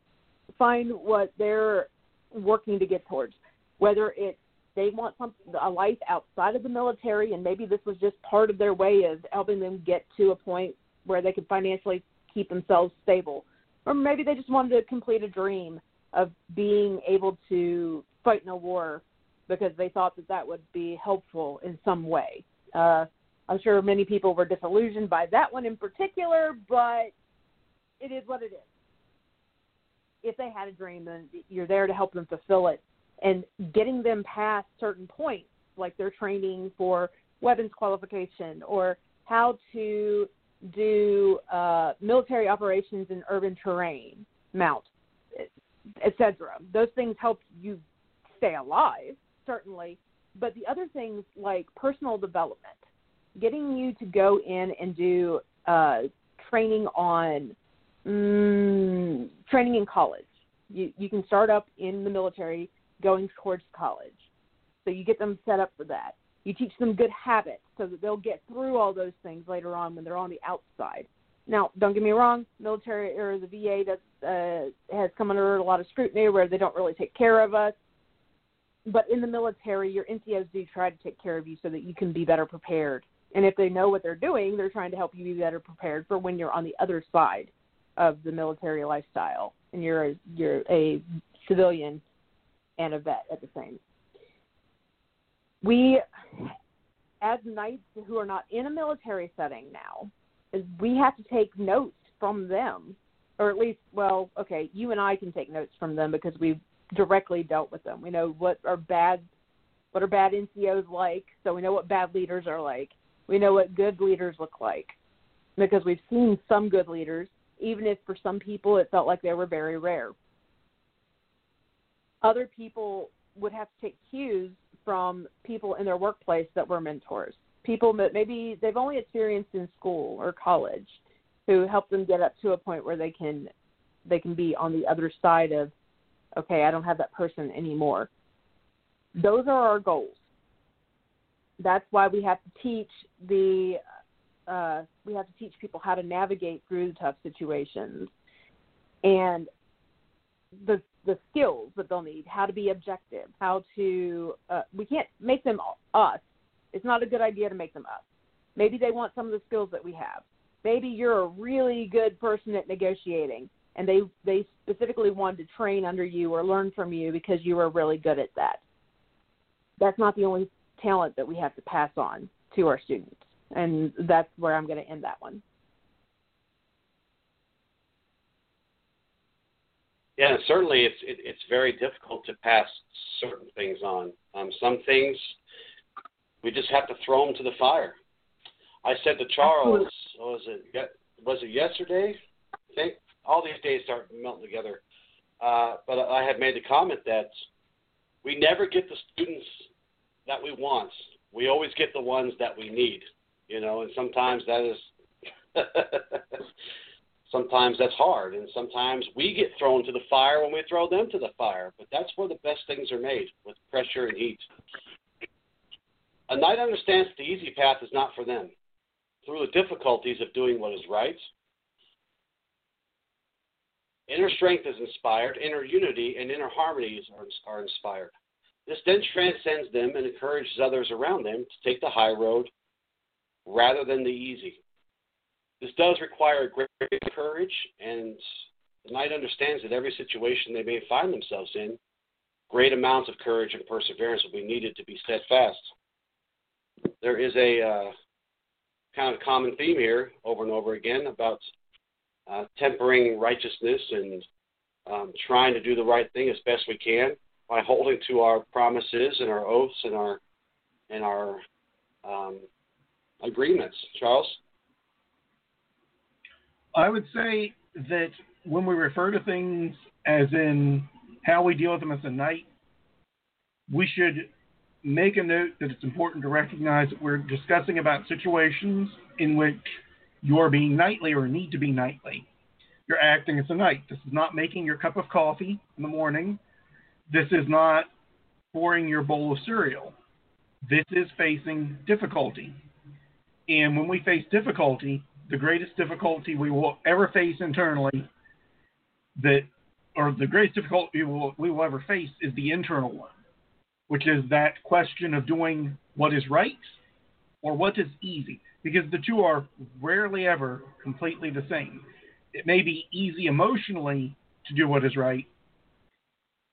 find what they're working to get towards, whether it's they want a life outside of the military and maybe this was just part of their way of helping them get to a point where they could financially keep themselves stable or maybe they just wanted to complete a dream of being able to fight in a war because they thought that that would be helpful in some way. Uh, I'm sure many people were disillusioned by that one in particular, but it is what it is. If they had a dream, then you're there to help them fulfill it. And getting them past certain points, like their training for weapons qualification or how to do uh, military operations in urban terrain, MOUT, etc. Those things help you stay alive, certainly. But the other things like personal development, getting you to go in and do uh, training on mm, training in college. You you can start up in the military going towards college, so you get them set up for that. You teach them good habits so that they'll get through all those things later on when they're on the outside. Now, don't get me wrong, military or the VA does uh, has come under a lot of scrutiny where they don't really take care of us. But in the military, your NCOs do try to take care of you so that you can be better prepared and if they know what they're doing, they're trying to help you be better prepared for when you're on the other side of the military lifestyle and you're a, you're a civilian and a vet at the same. We, as knights who are not in a military setting now, is we have to take notes from them, or at least, well, okay, you and I can take notes from them because we've directly dealt with them. We know what are bad, what are bad NCOs like, so we know what bad leaders are like We know what good leaders look like because we've seen some good leaders, even if for some people it felt like they were very rare. Other people would have to take cues from people in their workplace that were mentors, people that maybe they've only experienced in school or college, who help them get up to a point where they can they can be on the other side of okay, I don't have that person anymore. Those are our goals. That's why we have to teach the uh, we have to teach people how to navigate through the tough situations and the the skills that they'll need, how to be objective, how to uh, we can't make them us. It's not a good idea to make them us. Maybe they want some of the skills that we have. Maybe you're a really good person at negotiating and they they specifically wanted to train under you or learn from you because you were really good at that. That's not the only talent that we have to pass on to our students, and that's where I'm going to end that one. Yeah, certainly it's it, it's very difficult to pass certain things on. Um, some things we just have to throw them to the fire. I said to Charles, was it was it yesterday? I think all these days start melting together. Uh, but I had made the comment that we never get the students that we want. We always get the ones that we need, you know, and sometimes that is sometimes that's hard and sometimes we get thrown to the fire when we throw them to the fire, but that's where the best things are made with pressure and heat. A knight understands the easy path is not for them. Through the difficulties of doing what is right, Inner strength is inspired, inner unity and inner harmonies are, are inspired. This then transcends them and encourages others around them to take the high road rather than the easy. This does require great courage, and the knight understands that every situation they may find themselves in, great amounts of courage and perseverance will be needed to be steadfast. There is a uh, kind of common theme here over and over again about uh, tempering righteousness and um, trying to do the right thing as best we can by holding to our promises and our oaths and our and our um, agreements. Charles, I would say that when we refer to things as in how we deal with them as a knight, we should make a note that it's important to recognize that we're discussing about situations in which you're being knightly or need to be knightly. You're acting as a knight. This is not making your cup of coffee in the morning. This is not pouring your bowl of cereal. This is facing difficulty. And when we face difficulty, the greatest difficulty we will ever face internally, that or the greatest difficulty we will, we will ever face is the internal one, which is that question of doing what is right or what is easy because the two are rarely ever completely the same. It may be easy emotionally to do what is right,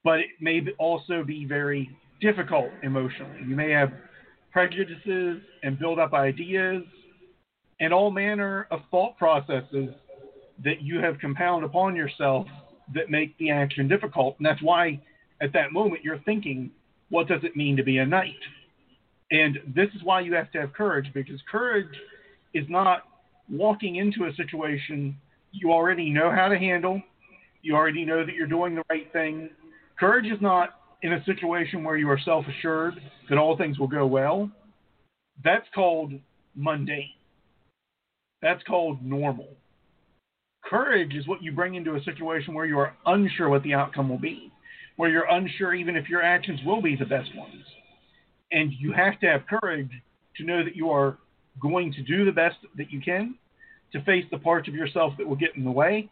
but it may also be very difficult emotionally. You may have prejudices and build up ideas and all manner of thought processes that you have compound upon yourself that make the action difficult. And that's why at that moment you're thinking, what does it mean to be a knight? And this is why you have to have courage because courage is not walking into a situation you already know how to handle, you already know that you're doing the right thing. Courage is not in a situation where you are self assured that all things will go well. That's called mundane. That's called normal. Courage is what you bring into a situation where you are unsure what the outcome will be, where you're unsure even if your actions will be the best ones. And you have to have courage to know that you are going to do the best that you can, to face the parts of yourself that will get in the way,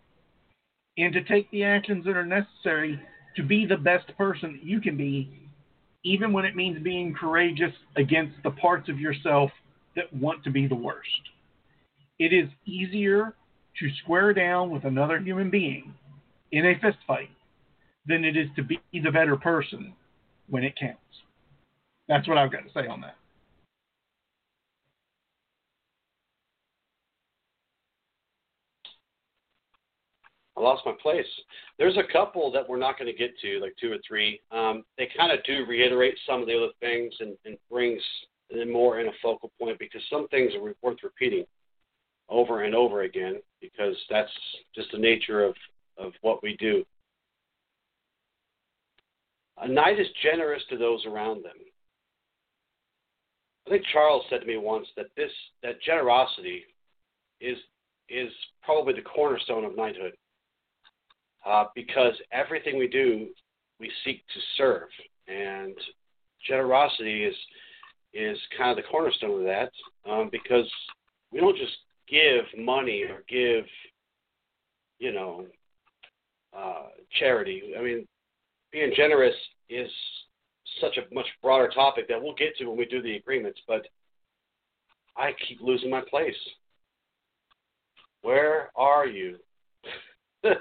and to take the actions that are necessary to be the best person that you can be, even when it means being courageous against the parts of yourself that want to be the worst. It is easier to square down with another human being in a fist fight than it is to be the better person when it counts. That's what I've got to say on that. I lost my place. There's a couple that we're not going to get to, like two or three. Um, they kind of do reiterate some of the other things and, and brings them more in a focal point because some things are worth repeating over and over again because that's just the nature of, of what we do. A knight is generous to those around them. I think Charles said to me once that this that generosity is is probably the cornerstone of knighthood uh, because everything we do we seek to serve and generosity is is kind of the cornerstone of that um, because we don't just give money or give you know uh, charity. I mean, being generous is such a much broader topic that we'll get to when we do the agreements, but I keep losing my place. Where are you? a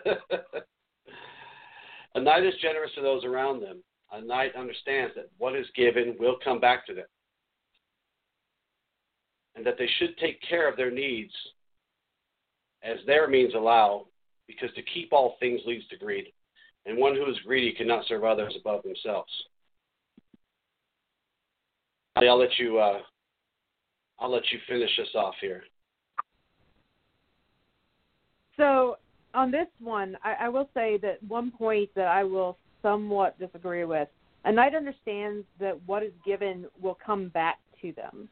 knight is generous to those around them. A knight understands that what is given will come back to them. And that they should take care of their needs as their means allow, because to keep all things leads to greed. And one who is greedy cannot serve others above themselves. I'll let you. Uh, I'll let you finish us off here. So on this one, I, I will say that one point that I will somewhat disagree with. A knight understands that what is given will come back to them.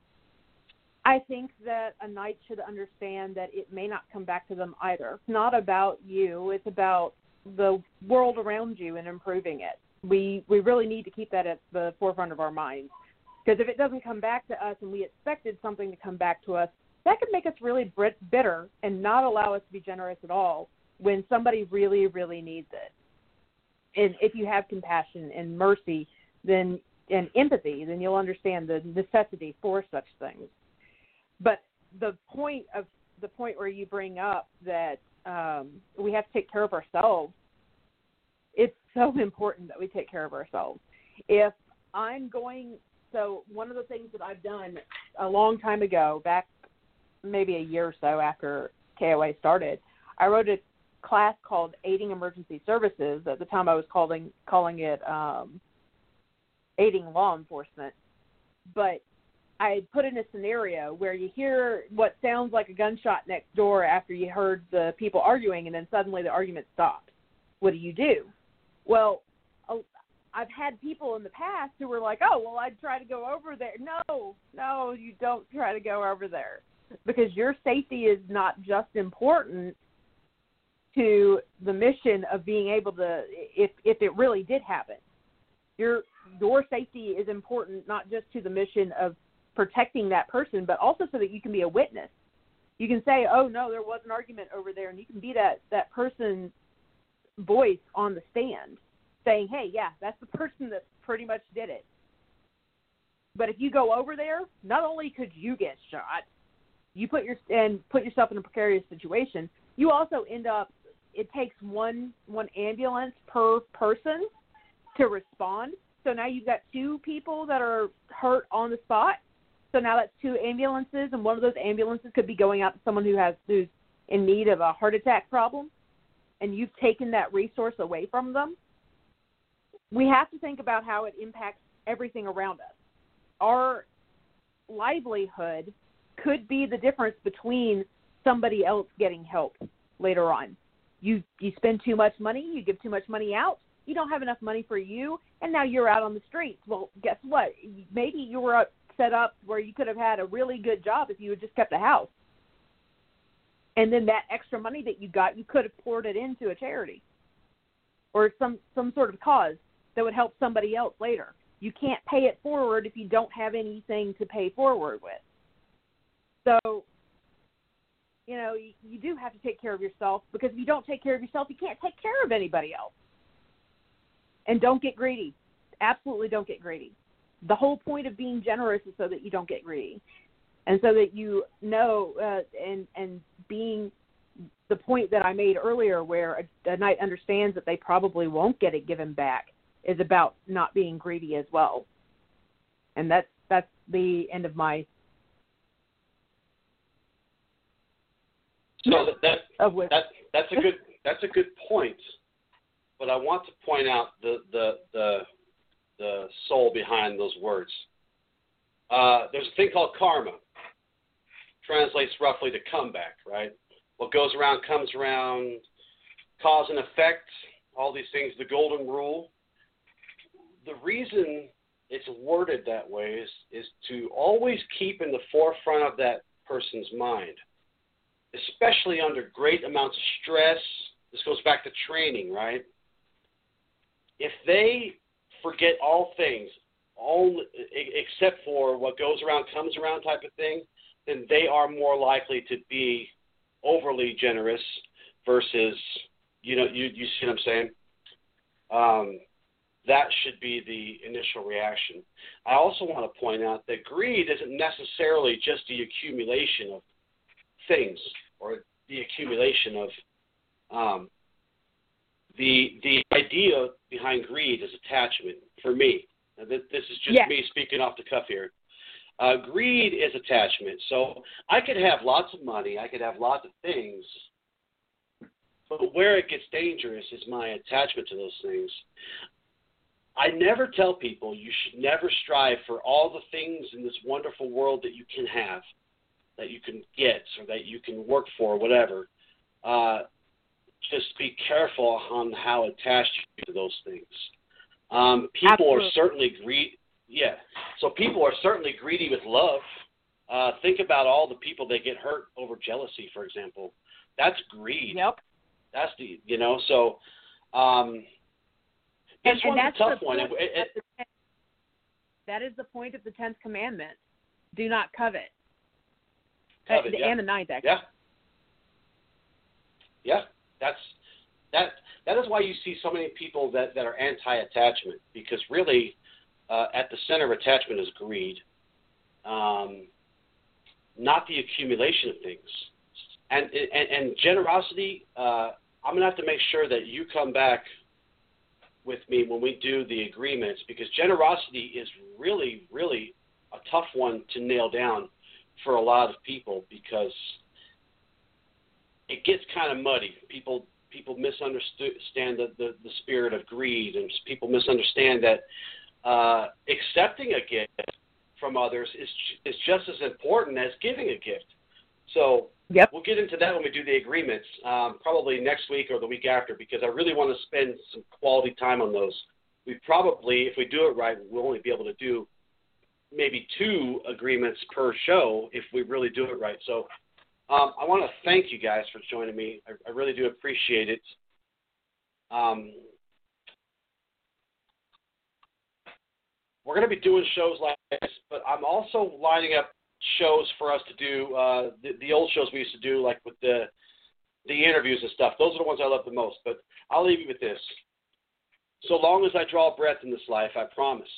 I think that a knight should understand that it may not come back to them either. It's not about you, it's about the world around you and improving it. We we really need to keep that at the forefront of our minds. Because if it doesn't come back to us and we expected something to come back to us, that could make us really bitter and not allow us to be generous at all when somebody really, really needs it. And if you have compassion and mercy, then and empathy, then you'll understand the necessity for such things. But the point of the point where you bring up that um, we have to take care of ourselves, it's so important that we take care of ourselves. If I'm going so one of the things that I've done a long time ago, back maybe a year or so after KOA started, I wrote a class called Aiding Emergency Services. At the time, I was calling calling it um, Aiding Law Enforcement. But I put in a scenario where you hear what sounds like a gunshot next door after you heard the people arguing, and then suddenly the argument stops. What do you do? Well, I've had people in the past who were like, "Oh, well, I'd try to go over there." No, no, you don't try to go over there because your safety is not just important to the mission of being able to if if it really did happen. Your your safety is important not just to the mission of protecting that person, but also so that you can be a witness. You can say, "Oh no, there was an argument over there," and you can be that that person's voice on the stand saying, hey, yeah, that's the person that pretty much did it. But if you go over there, not only could you get shot, you put your and put yourself in a precarious situation. You also end up. It takes one one ambulance per person to respond. So now you've got two people that are hurt on the spot. So now that's two ambulances, and one of those ambulances could be going out to someone who has who's in need of a heart attack problem, and you've taken that resource away from them we have to think about how it impacts everything around us. Our livelihood could be the difference between somebody else getting help later on. You you spend too much money, you give too much money out, you don't have enough money for you, and now you're out on the streets. Well, guess what? Maybe you were set up where you could have had a really good job if you had just kept a house. And then that extra money that you got, you could have poured it into a charity or some some sort of cause that would help somebody else later. You can't pay it forward if you don't have anything to pay forward with. So, you know, you, you do have to take care of yourself because if you don't take care of yourself, you can't take care of anybody else. And don't get greedy. Absolutely don't get greedy. The whole point of being generous is so that you don't get greedy. And so that you know uh, and and being the point that I made earlier, where a, a knight understands that they probably won't get it given back, is about not being greedy as well. And that's that's the end of my So that, that, that that's a good that's a good point. But I want to point out the the the, the soul behind those words. uh, there's a thing called karma. Translates roughly to comeback, right? What goes around comes around, cause and effect, all these things, the golden rule. The reason it's worded that way is, is to always keep in the forefront of that person's mind, especially under great amounts of stress. This goes back to training, right? If they forget all things, all except for what goes around comes around type of thing, then they are more likely to be overly generous versus you know you you see what I'm saying. Um, that should be the initial reaction. I also want to point out that greed isn't necessarily just the accumulation of things or the accumulation of um, the the idea behind greed is attachment for me. Now, this, this is just yes. me speaking off the cuff here. Uh, greed is attachment. So I could have lots of money, I could have lots of things, but where it gets dangerous is my attachment to those things. I never tell people you should never strive for all the things in this wonderful world that you can have, that you can get, or that you can work for, whatever. Uh, just be careful on how attached you to those things. Um, people Absolutely. are certainly greedy. Yeah, so people are certainly greedy with love. Uh, think about all the people that get hurt over jealousy, for example. That's greed. Yep. That's the you know. So um, this and one's that's a tough one. It- it- the that is the point of the tenth commandment. Do not covet. Uh, Covet, the- yeah. And the ninth, actually. Yeah. Yeah, that's that. That is why you see so many people that that are anti-attachment because really, uh, at the center of attachment is greed, um, not the accumulation of things, and and, and generosity. Uh, I'm gonna have to make sure that you come back with me when we do the agreements because generosity is really, really a tough one to nail down for a lot of people because it gets kind of muddy. People people misunderstand the, the, the spirit of greed, and people misunderstand that uh, accepting a gift from others is is just as important as giving a gift. So Yep. we'll get into that when we do the agreements, um, probably next week or the week after, because I really want to spend some quality time on those. We probably, if we do it right, we'll only be able to do maybe two agreements per show if we really do it right. So um, I want to thank you guys for joining me. I, I really do appreciate it. Um, we're going to be doing shows like this, but I'm also lining up shows for us to do uh, the, the old shows we used to do, like with the the interviews and stuff. Those are the ones I love the most. But I'll leave you with this. So long as I draw breath in this life, I promise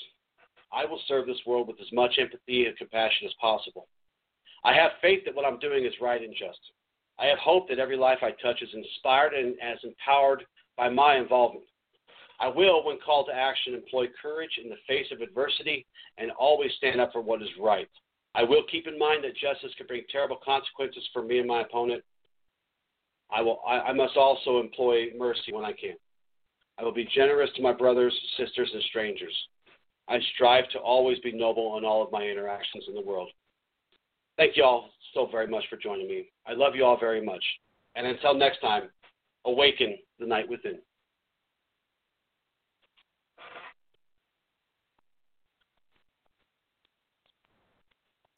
I will serve this world with as much empathy and compassion as possible. I have faith that what I'm doing is right and just. I have hope that every life I touch is inspired and as empowered by my involvement. I will, when called to action, employ courage in the face of adversity and always stand up for what is right. I will keep in mind that justice can bring terrible consequences for me and my opponent. I will. I, I must also employ mercy when I can. I will be generous to my brothers, sisters, and strangers. I strive to always be noble in all of my interactions in the world. Thank you all so very much for joining me. I love you all very much. And until next time, awaken the knight within.